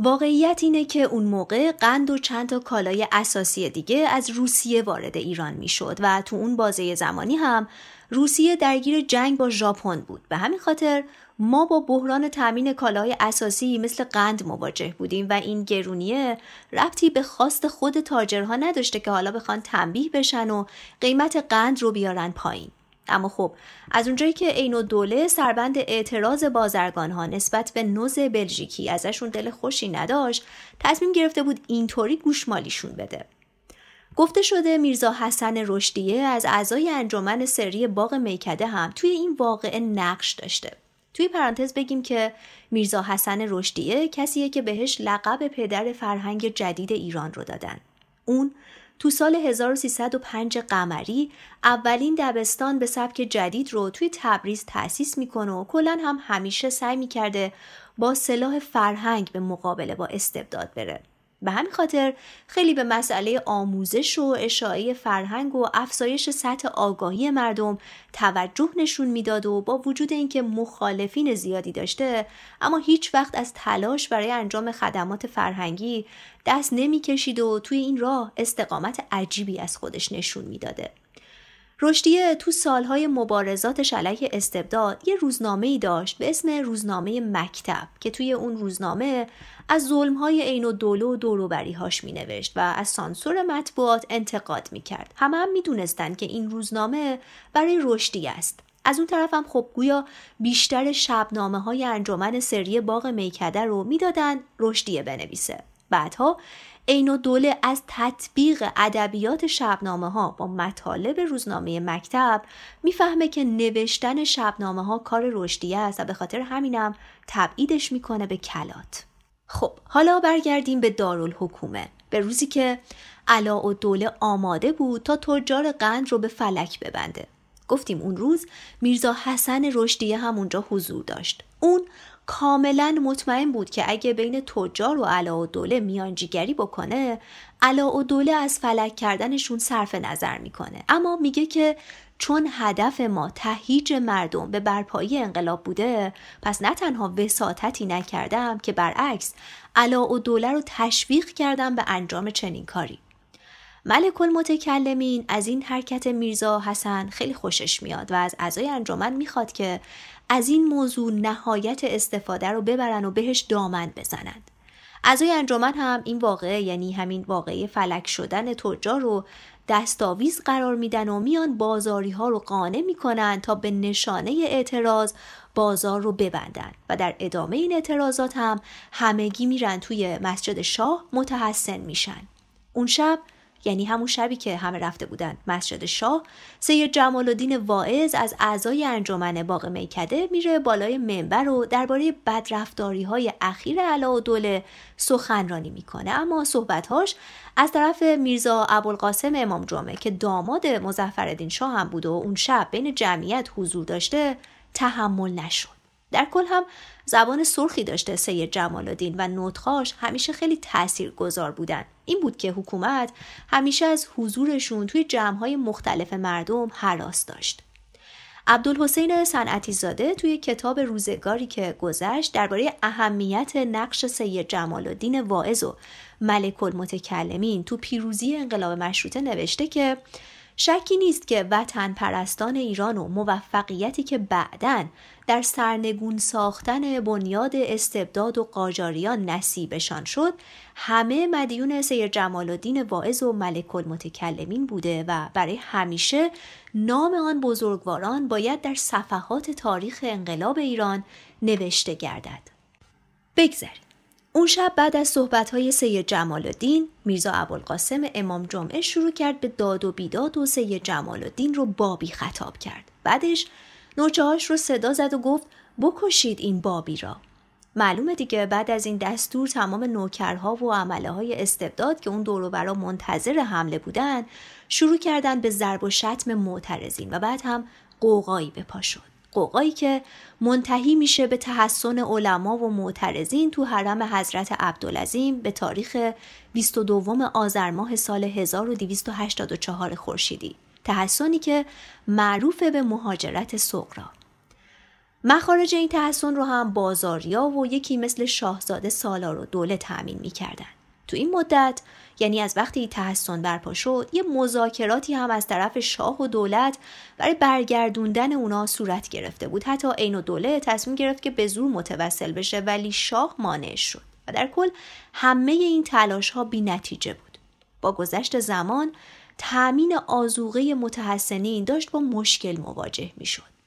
واقعیت اینه که اون موقع قند و چند تا کالای اساسی دیگه از روسیه وارد ایران می‌شد و تو اون بازه زمانی هم روسیه درگیر جنگ با ژاپن بود. به همین خاطر ما با بحران تامین کالاهای اساسی مثل قند مواجه بودیم و این گرونیه ربطی به خواست خود تاجرها نداشته که حالا بخوان تنبیه بشن و قیمت قند رو بیارن پایین. اما خب از اونجایی که عین دوله سربند اعتراض بازرگان ها نسبت به نوز بلژیکی ازشون دل خوشی نداشت تصمیم گرفته بود اینطوری گوشمالیشون بده گفته شده میرزا حسن رشدیه از اعضای انجمن سری باغ میکده هم توی این واقعه نقش داشته توی پرانتز بگیم که میرزا حسن رشدیه کسیه که بهش لقب پدر فرهنگ جدید ایران رو دادن. اون تو سال 1305 قمری اولین دبستان به سبک جدید رو توی تبریز تأسیس می‌کنه و کلا هم همیشه سعی می‌کرده با سلاح فرهنگ به مقابله با استبداد بره. به همین خاطر خیلی به مسئله آموزش و اشاعه فرهنگ و افزایش سطح آگاهی مردم توجه نشون می‌داد و با وجود اینکه مخالفین زیادی داشته اما هیچ وقت از تلاش برای انجام خدمات فرهنگی دست نمی‌کشید و توی این راه استقامت عجیبی از خودش نشون می‌داده. رشدیه تو سالهای مبارزاتش علیه استبداد یه روزنامه ای داشت به اسم روزنامه مکتب که توی اون روزنامه از ظلمهای عین و دوله و دوروبریهاش می نوشت و از سانسور مطبوعات انتقاد می کرد. همه هم می دونستن که این روزنامه برای رشدی است. از اون طرف هم خب گویا بیشتر شبنامه های انجمن سری باغ میکده رو می‌دادن رشدیه بنویسه. بعدها عین دوله از تطبیق ادبیات شبنامه ها با مطالب روزنامه مکتب می‌فهمه که نوشتن شبنامه ها کار رشدیه است و به خاطر همینم تبعیدش می‌کنه به کلات. خب حالا برگردیم به دارالحکومه به روزی که علا و دوله آماده بود تا تجار قند رو به فلک ببنده. گفتیم اون روز میرزا حسن رشدیه هم اونجا حضور داشت. اون کاملا مطمئن بود که اگه بین تجار و علا و دوله میانجیگری بکنه علا و دوله از فلک کردنشون صرف نظر می‌کنه. اما میگه که چون هدف ما تهیج مردم به برپایی انقلاب بوده پس نه تنها وساطتی نکردم که برعکس علا و دوله رو تشویق کردم به انجام چنین کاری ملک المتکلمین از این حرکت میرزا حسن خیلی خوشش میاد و از اعضای انجمن می‌خواد که از این موضوع نهایت استفاده رو ببرن و بهش دامن بزنند. اعضای انجمن هم این واقعه یعنی همین واقعه فلک شدن تجار رو دستاویز قرار میدن و میان بازاری ها رو قانع می‌کنن تا به نشانه اعتراض بازار رو ببندن و در ادامه این اعتراضات هم همگی میرن توی مسجد شاه متحسن میشن. اون شب یعنی همون شبی که همه رفته بودن مسجد شاه سید جمال الدین واعظ از اعضای انجمن باغ میکده میره بالای منبر و درباره بدرفتاری های اخیر علا و دوله سخنرانی می‌کنه اما صحبتهاش از طرف میرزا ابوالقاسم امام جمعه که داماد مظفرالدین شاه هم بود و اون شب بین جمعیت حضور داشته تحمل نشد در کل هم زبان سرخی داشته سید جمال الدین و نوتخاش همیشه خیلی تأثیر گذار بودن. این بود که حکومت همیشه از حضورشون توی جمعهای مختلف مردم حراس داشت. عبدالحسین صنعتی زاده توی کتاب روزگاری که گذشت درباره اهمیت نقش سید جمال الدین واعظ و ملک المتکلمین تو پیروزی انقلاب مشروطه نوشته که شکی نیست که وطن پرستان ایران و موفقیتی که بعداً در سرنگون ساختن بنیاد استبداد و قاجاریان نصیبشان شد همه مدیون سیر جمال الدین واعظ و ملک المتکلمین بوده و برای همیشه نام آن بزرگواران باید در صفحات تاریخ انقلاب ایران نوشته گردد. بگذریم. اون شب بعد از صحبت‌های سید جمال الدین میرزا ابوالقاسم امام جمعه شروع کرد به داد و بیداد و سید جمال الدین رو بابی خطاب کرد. بعدش نوچهاش رو صدا زد و گفت بکشید این بابی را. معلومه دیگه بعد از این دستور تمام نوکرها و عمله های استبداد که اون دورو برا منتظر حمله بودن شروع کردن به ضرب و شتم معترضین و بعد هم قوقایی به پا شد. قوقایی که منتهی میشه به تحسن علما و معترضین تو حرم حضرت عبدالعظیم به تاریخ 22 آذر ماه سال 1284 خورشیدی تحسنی که معروف به مهاجرت صغرا مخارج این تحسن رو هم بازاریا و یکی مثل شاهزاده سالار و دوله تأمین می‌کردن. تو این مدت یعنی از وقتی تحسن برپا شد یه مذاکراتی هم از طرف شاه و دولت برای برگردوندن اونا صورت گرفته بود. حتی عین و دوله تصمیم گرفت که به زور متوسل بشه ولی شاه مانع شد و در کل همه این تلاش ها بی نتیجه بود. با گذشت زمان تأمین آزوغه متحسنین داشت با مشکل مواجه می شد.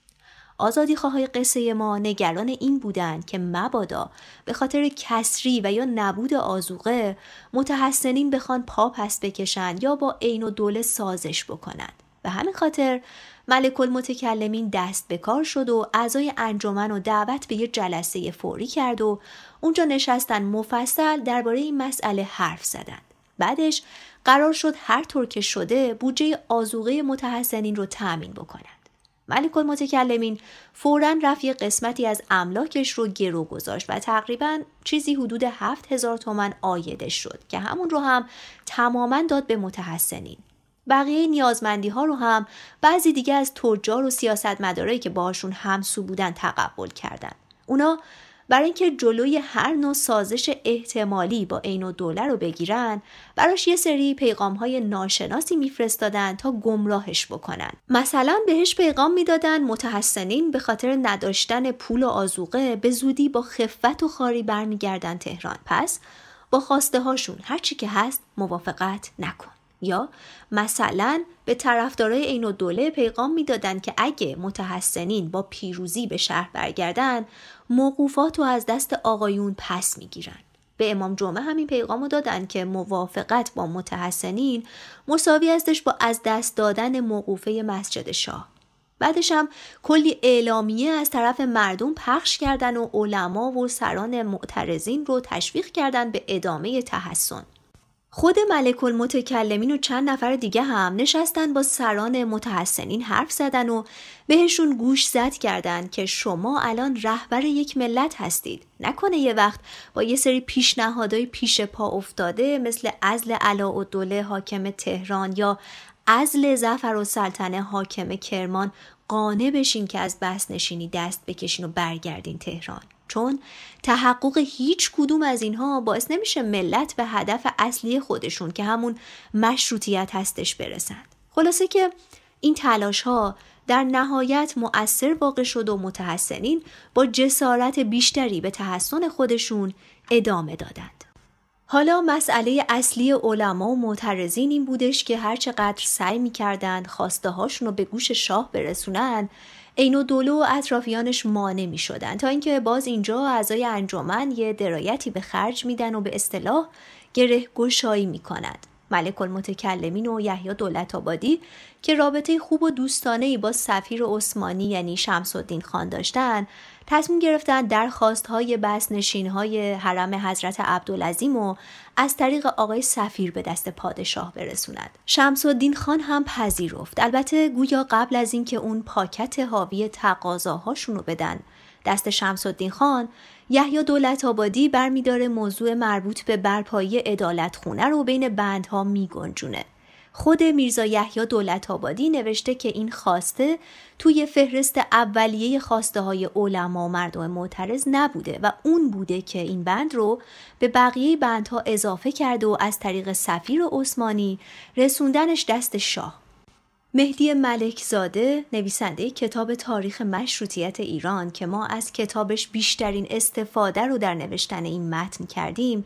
آزادی خواهای قصه ما نگران این بودند که مبادا به خاطر کسری و یا نبود آزوقه متحسنین بخوان پا پس بکشند یا با عین و دوله سازش بکنند به همین خاطر ملک المتکلمین دست به کار شد و اعضای انجمن و دعوت به یه جلسه فوری کرد و اونجا نشستن مفصل درباره این مسئله حرف زدند بعدش قرار شد هر طور که شده بودجه آزوغه متحسنین رو تأمین بکنند ملک المتکلمین فورا رفت یه قسمتی از املاکش رو گرو گذاشت و تقریبا چیزی حدود هفت هزار تومن آیدش شد که همون رو هم تماما داد به متحسنین بقیه نیازمندی ها رو هم بعضی دیگه از تجار و سیاستمدارایی که باشون همسو بودن تقبل کردند. اونا برای اینکه جلوی هر نوع سازش احتمالی با عین و دوله رو بگیرن براش یه سری پیغام های ناشناسی میفرستادن تا گمراهش بکنن. مثلا بهش پیغام می‌دادن متحسنین به خاطر نداشتن پول و آزوقه به زودی با خفت و خاری برمیگردن تهران. پس با خواسته هاشون هرچی که هست موافقت نکن. یا مثلا به طرفدارای عین و دوله پیغام می‌دادن که اگه متحسنین با پیروزی به شهر برگردن موقوفات رو از دست آقایون پس می‌گیرن. به امام جمعه همین پیغام دادن که موافقت با متحسنین مساوی استش با از دست دادن موقوفه مسجد شاه. بعدش هم کلی اعلامیه از طرف مردم پخش کردن و علما و سران معترضین رو تشویق کردن به ادامه تحسن. خود ملک المتکلمین و چند نفر دیگه هم نشستن با سران متحسنین حرف زدن و بهشون گوش زد کردن که شما الان رهبر یک ملت هستید. نکنه یه وقت با یه سری پیشنهادهای پیش پا افتاده مثل ازل علا و دوله حاکم تهران یا ازل زفر و سلطنه حاکم کرمان قانع بشین که از بس نشینی دست بکشین و برگردین تهران. چون تحقق هیچ کدوم از اینها باعث نمیشه ملت به هدف اصلی خودشون که همون مشروطیت هستش برسند خلاصه که این تلاش ها در نهایت مؤثر واقع شد و متحسنین با جسارت بیشتری به تحسن خودشون ادامه دادند. حالا مسئله اصلی علما و معترضین این بودش که هرچقدر سعی می‌کردند خواسته هاشون رو به گوش شاه برسونن عین دولو و اطرافیانش مانع می شدن تا اینکه باز اینجا اعضای انجمن یه درایتی به خرج میدن و به اصطلاح گره گشایی می کند. ملک المتکلمین و یحیی دولت آبادی که رابطه خوب و دوستانه ای با سفیر عثمانی یعنی شمس الدین خان داشتن تصمیم گرفتن درخواست های بس نشین های حرم حضرت عبدالعظیم و از طریق آقای سفیر به دست پادشاه برسوند. شمس الدین خان هم پذیرفت. البته گویا قبل از اینکه اون پاکت حاوی تقاضاهاشون رو بدن دست شمس الدین خان یحیی دولت آبادی برمیداره موضوع مربوط به برپایی عدالت خونه رو بین بندها میگنجونه. خود میرزا یحیی دولت آبادی نوشته که این خواسته توی فهرست اولیه خواسته های علما و مردم معترض نبوده و اون بوده که این بند رو به بقیه بندها اضافه کرده و از طریق سفیر عثمانی رسوندنش دست شاه. مهدی ملکزاده نویسنده کتاب تاریخ مشروطیت ایران که ما از کتابش بیشترین استفاده رو در نوشتن این متن کردیم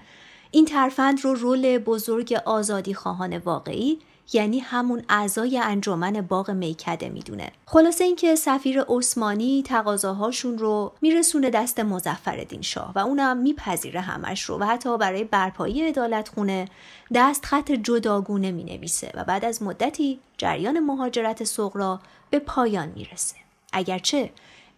این ترفند رو رول بزرگ آزادی خواهان واقعی یعنی همون اعضای انجمن باغ میکده می‌دونه. خلاصه اینکه سفیر عثمانی تقاضاهاشون رو میرسونه دست مزفر شاه و اونم میپذیره همش رو و حتی برای برپایی عدالت خونه دست خط جداگونه می‌نویسه و بعد از مدتی جریان مهاجرت سغرا به پایان می‌رسه. اگرچه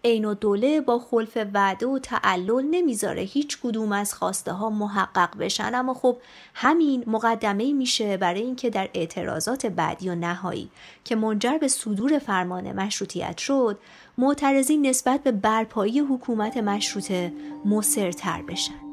عین و دوله با خلف وعده و تعلل نمی‌ذاره هیچ کدوم از خواسته ها محقق بشن. اما خب همین مقدمه میشه برای اینکه در اعتراضات بعدی و نهایی که منجر به صدور فرمان مشروطیت شد معترضین نسبت به برپایی حکومت مشروطه مصرتر بشن.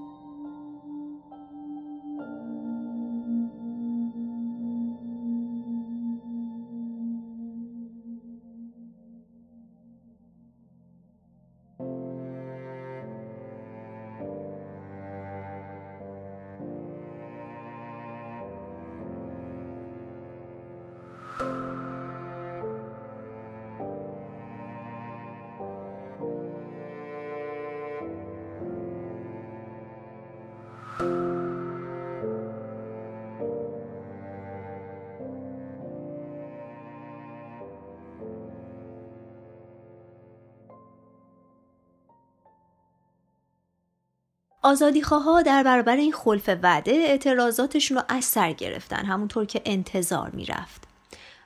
آزادیخواها در برابر این خلف وعده اعتراضاتشون رو از سر گرفتن همونطور که انتظار می‌رفت.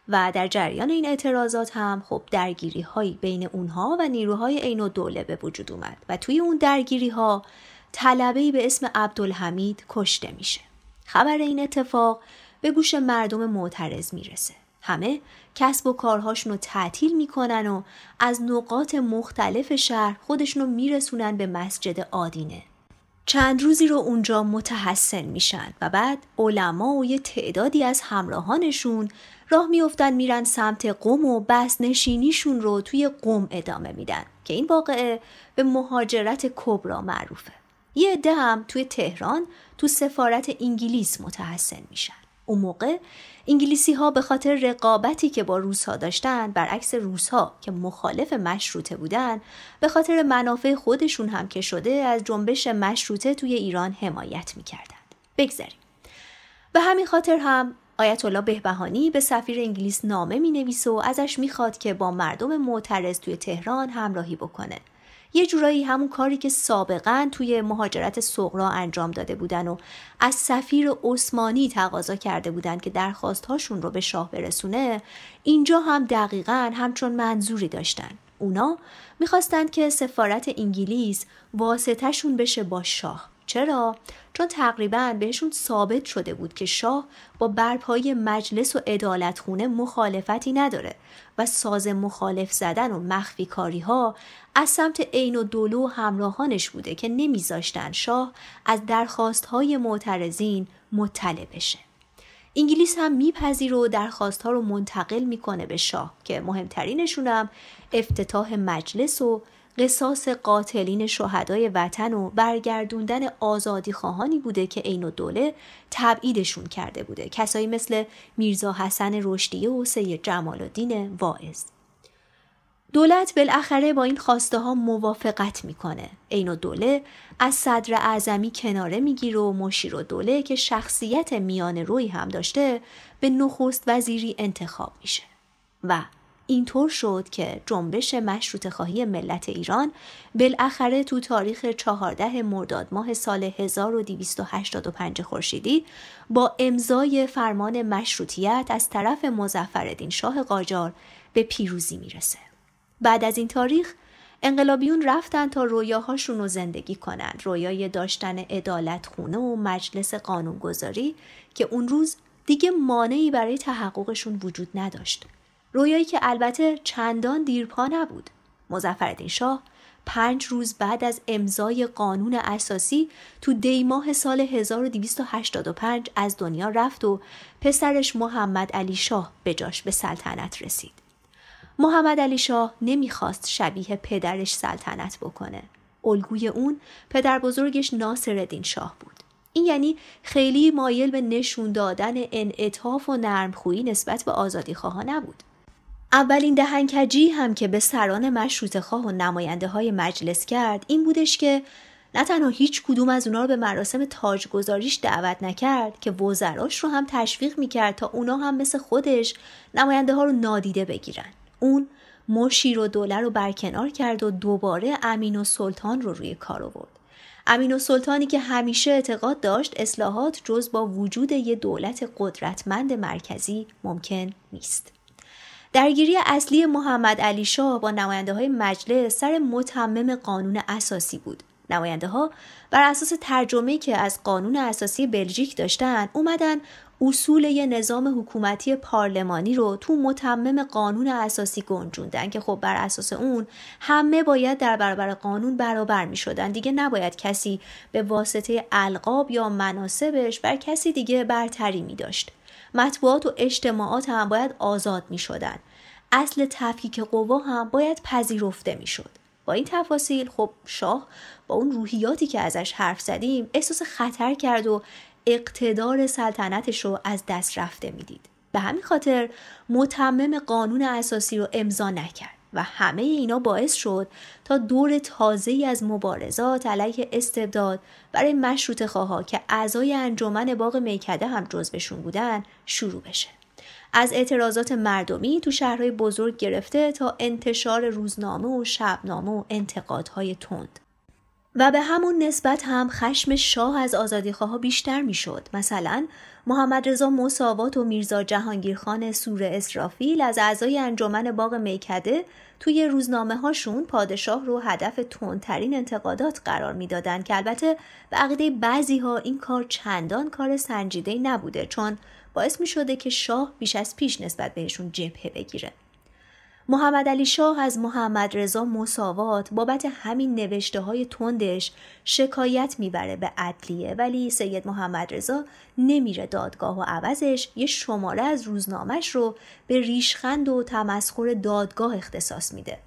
و در جریان این اعتراضات هم خب درگیری هایی بین اونها و نیروهای عین دوله به وجود اومد و توی اون درگیری ها طلبه به اسم عبدالحمید کشته میشه. خبر این اتفاق به گوش مردم معترض می‌رسه. همه کسب و کارهاشون رو تعطیل می‌کنن و از نقاط مختلف شهر خودشون رو میرسونن به مسجد آدینه. چند روزی رو اونجا متحسن میشن و بعد علما و یه تعدادی از همراهانشون راه میافتن میرن سمت قوم و بس نشینیشون رو توی قوم ادامه میدن که این واقعه به مهاجرت کبرا معروفه. یه عده هم توی تهران تو سفارت انگلیس متحسن میشن. اون موقع انگلیسی ها به خاطر رقابتی که با روس ها داشتن برعکس روس ها که مخالف مشروطه بودن به خاطر منافع خودشون هم که شده از جنبش مشروطه توی ایران حمایت می‌کردند بگذریم به همین خاطر هم آیت الله بهبهانی به سفیر انگلیس نامه می نویسه و ازش می‌خواد که با مردم معترض توی تهران همراهی بکنه. یه جورایی همون کاری که سابقا توی مهاجرت سغرا انجام داده بودن و از سفیر عثمانی تقاضا کرده بودن که درخواستهاشون رو به شاه برسونه اینجا هم دقیقا همچون منظوری داشتن. اونا می‌خواستند که سفارت انگلیس واسطهشون بشه با شاه. چرا؟ چون تقریبا بهشون ثابت شده بود که شاه با برپایی مجلس و ادالتخونه مخالفتی نداره و ساز مخالف زدن و مخفی کاری ها از سمت عین و دولو همراهانش بوده که نمیذاشتن شاه از درخواست های معترضین مطلع بشه. انگلیس هم میپذیر و درخواست ها رو منتقل می‌کنه به شاه که مهمترینشون افتتاح مجلس و قصاص قاتلین شهدای وطن و برگردوندن آزادی خواهانی بوده که عین دوله تبعیدشون کرده بوده. کسایی مثل میرزا حسن رشدیه و سید جمال الدین واعظ. دولت بالاخره با این خواسته ها موافقت می‌کنه. عین دوله از صدر اعظمی کناره می‌گیره و مشیر و دوله که شخصیت میان روی هم داشته به نخست وزیری انتخاب میشه. و اینطور شد که جنبش مشروط خواهی ملت ایران بالاخره تو تاریخ 14 مرداد ماه سال 1285 خورشیدی با امضای فرمان مشروطیت از طرف مزفردین شاه قاجار به پیروزی می‌رسه. بعد از این تاریخ انقلابیون رفتن تا رویاهاشون رو زندگی کنند رویای داشتن ادالت خونه و مجلس قانونگذاری که اون روز دیگه مانعی برای تحققشون وجود نداشت رویایی که البته چندان دیرپا نبود مزفردین شاه پنج روز بعد از امضای قانون اساسی تو دیماه سال 1285 از دنیا رفت و پسرش محمد علی شاه به جاش به سلطنت رسید. محمد علی شاه نمی‌خواست شبیه پدرش سلطنت بکنه. الگوی اون پدر بزرگش ناصر شاه بود. این یعنی خیلی مایل به نشون دادن انعطاف و نرمخویی نسبت به آزادی خواه نبود. اولین دهنکجی هم که به سران مشروط خواه و نماینده های مجلس کرد این بودش که نه تنها هیچ کدوم از اونا رو به مراسم تاجگذاریش دعوت نکرد که وزراش رو هم تشویق می‌کرد تا اونا هم مثل خودش نماینده ها رو نادیده بگیرن. اون مشیر و دوله رو برکنار کرد و دوباره امین و سلطان رو روی کار آورد. امین و سلطانی که همیشه اعتقاد داشت اصلاحات جز با وجود یه دولت قدرتمند مرکزی ممکن نیست. درگیری اصلی محمد علی شاه با نماینده های مجلس سر متمم قانون اساسی بود. نماینده ها بر اساس ترجمه که از قانون اساسی بلژیک داشتن اومدن اصول یه نظام حکومتی پارلمانی رو تو متمم قانون اساسی گنجوندن که خب بر اساس اون همه باید در برابر قانون برابر می شدن دیگه نباید کسی به واسطه القاب یا مناسبش بر کسی دیگه برتری می داشت. مطبوعات و اجتماعات هم باید آزاد می شدن. اصل تفکیک قوا هم باید پذیرفته می شد. با این تفاصیل خب شاه با اون روحیاتی که ازش حرف زدیم احساس خطر کرد و اقتدار سلطنتش رو از دست رفته می‌دید. به همین خاطر متمم قانون اساسی رو امضا نکرد. و همه اینا باعث شد تا دور تازه از مبارزات علیه استبداد برای مشروط خواها که اعضای انجمن باغ میکده هم جزبشون بودن شروع بشه. از اعتراضات مردمی تو شهرهای بزرگ گرفته تا انتشار روزنامه و شبنامه و انتقادهای تند. و به همون نسبت هم خشم شاه از آزادیخواها بیشتر می‌شد. مثلا محمد رضا مساوات و میرزا جهانگیرخان سور اسرافیل از اعضای انجمن باغ میکده توی روزنامه هاشون پادشاه رو هدف تندترین انتقادات قرار می‌دادند که البته به عقیده بعضی ها این کار چندان کار سنجیده نبوده چون باعث می شده که شاه بیش از پیش نسبت بهشون جبهه بگیره. محمد علی شاه از محمد رضا مساوات بابت همین نوشته های تندش شکایت می‌بره به عدلیه ولی سید محمد رضا نمیره دادگاه و عوضش یه شماره از روزنامهش رو به ریشخند و تمسخر دادگاه اختصاص میده.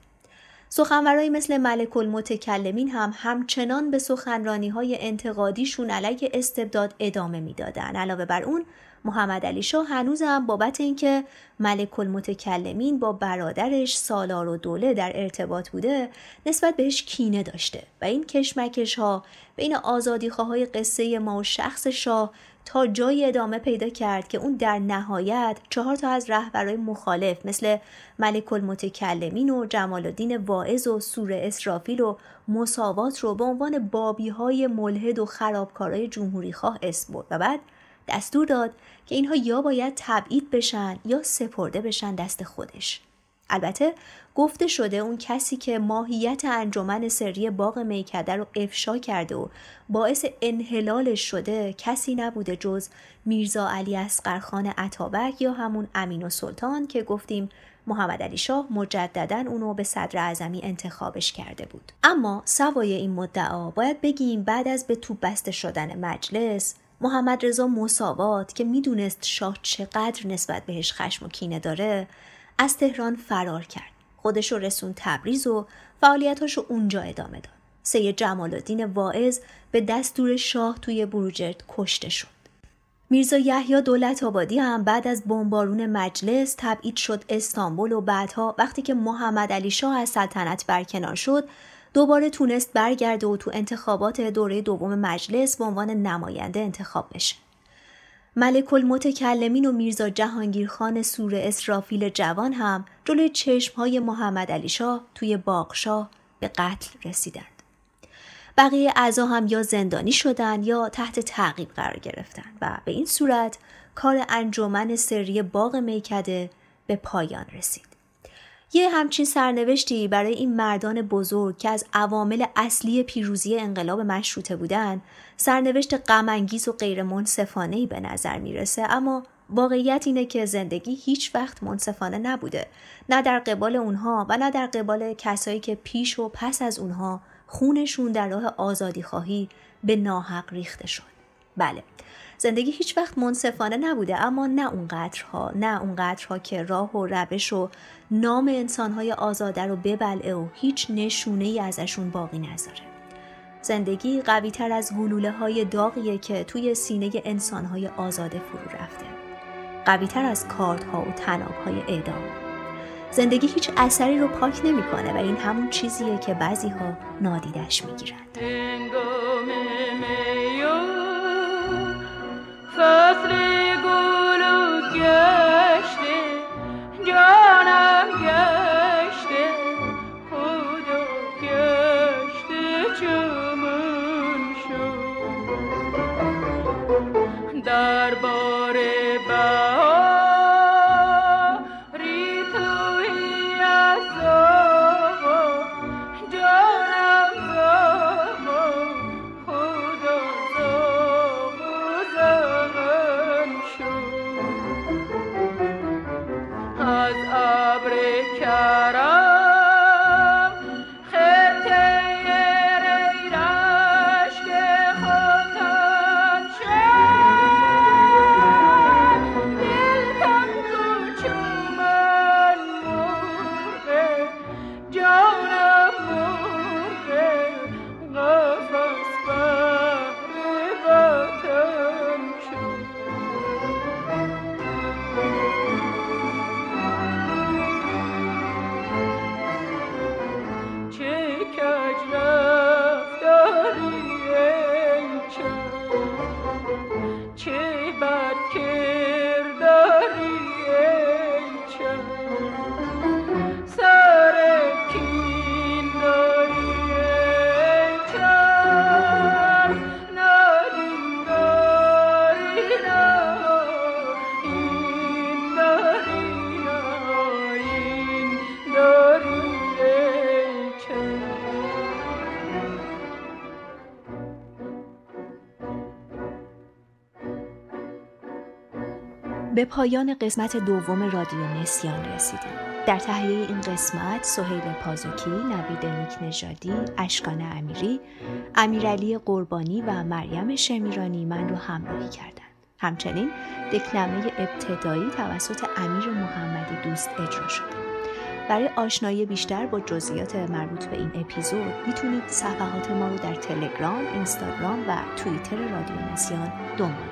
سخنورایی مثل ملک المتکلمین هم همچنان به سخنرانی های انتقادیشون علیه استبداد ادامه می‌دادن. علاوه بر اون محمد علی شاه هنوز هم بابت اینکه ملک المتکلمین با برادرش سالار و دوله در ارتباط بوده نسبت بهش کینه داشته و این کشمکش ها بین آزادی های قصه ما و شخص شاه تا جای ادامه پیدا کرد که اون در نهایت چهار تا از رهبرای مخالف مثل ملک المتکلمین و جمال الدین واعظ و سور اسرافیل و مساوات رو به عنوان بابی های ملحد و خرابکارای جمهوری خواه اسم برد و بعد دستور داد که اینها یا باید تبعید بشن یا سپرده بشن دست خودش. البته گفته شده اون کسی که ماهیت انجمن سری باغ میکده رو افشا کرده و باعث انحلالش شده کسی نبوده جز میرزا علی اسقرخان عطابک یا همون امین و سلطان که گفتیم محمد علی شاه مجددا اونو به صدر اعظمی انتخابش کرده بود اما سوای این مدعا باید بگیم بعد از به توپ بسته شدن مجلس محمد رضا مساوات که می‌دونست شاه چقدر نسبت بهش خشم و کینه داره از تهران فرار کرد. خودش رو رسون تبریز و فعالیتاشو اونجا ادامه داد. سید جمال الدین واعظ به دستور شاه توی بروجرد کشته شد. میرزا یحیی دولت آبادی هم بعد از بمبارون مجلس تبعید شد استانبول و بعدها وقتی که محمد علی شاه از سلطنت برکنار شد دوباره تونست برگرده و تو انتخابات دوره دوم مجلس به عنوان نماینده انتخاب بشه. ملک المتکلمین و میرزا جهانگیرخان سور اسرافیل جوان هم جلوی چشم های محمد علی شاه توی باغشاه به قتل رسیدند. بقیه اعضا هم یا زندانی شدند یا تحت تعقیب قرار گرفتند و به این صورت کار انجمن سری باغ میکده به پایان رسید. یه همچین سرنوشتی برای این مردان بزرگ که از عوامل اصلی پیروزی انقلاب مشروطه بودن سرنوشت غمانگیز و غیر منصفانه به نظر می‌رسه. اما واقعیت اینه که زندگی هیچ وقت منصفانه نبوده. نه در قبال اونها و نه در قبال کسایی که پیش و پس از اونها خونشون در راه آزادی خواهی به ناحق ریخته شد. بله زندگی هیچ وقت منصفانه نبوده اما نه اونقدرها نه اونقدرها که راه و روش و نام انسانهای آزاده رو ببلعه و هیچ نشونه ای ازشون باقی نذاره. زندگی قوی تر از گلوله های داغیه که توی سینه انسانهای آزاده فرو رفته. قوی تر از کاردها و تناب های اعدام. زندگی هیچ اثری رو پاک نمی‌کنه و این همون چیزیه که بعضی ها نادیدش می‌گیرند در بار به پایان قسمت دوم رادیو نسیان رسیدیم در تهیه این قسمت سهیل پازوکی، نوید نیک نژادی، اشکان امیری، امیرعلی قربانی و مریم شمیرانی من رو همراهی کردند. همچنین دکلمه ابتدایی توسط امیر محمدی دوست اجرا شد. برای آشنایی بیشتر با جزئیات مربوط به این اپیزود می‌تونید صفحات ما رو در تلگرام، اینستاگرام و توییتر رادیو نسیان دنبال.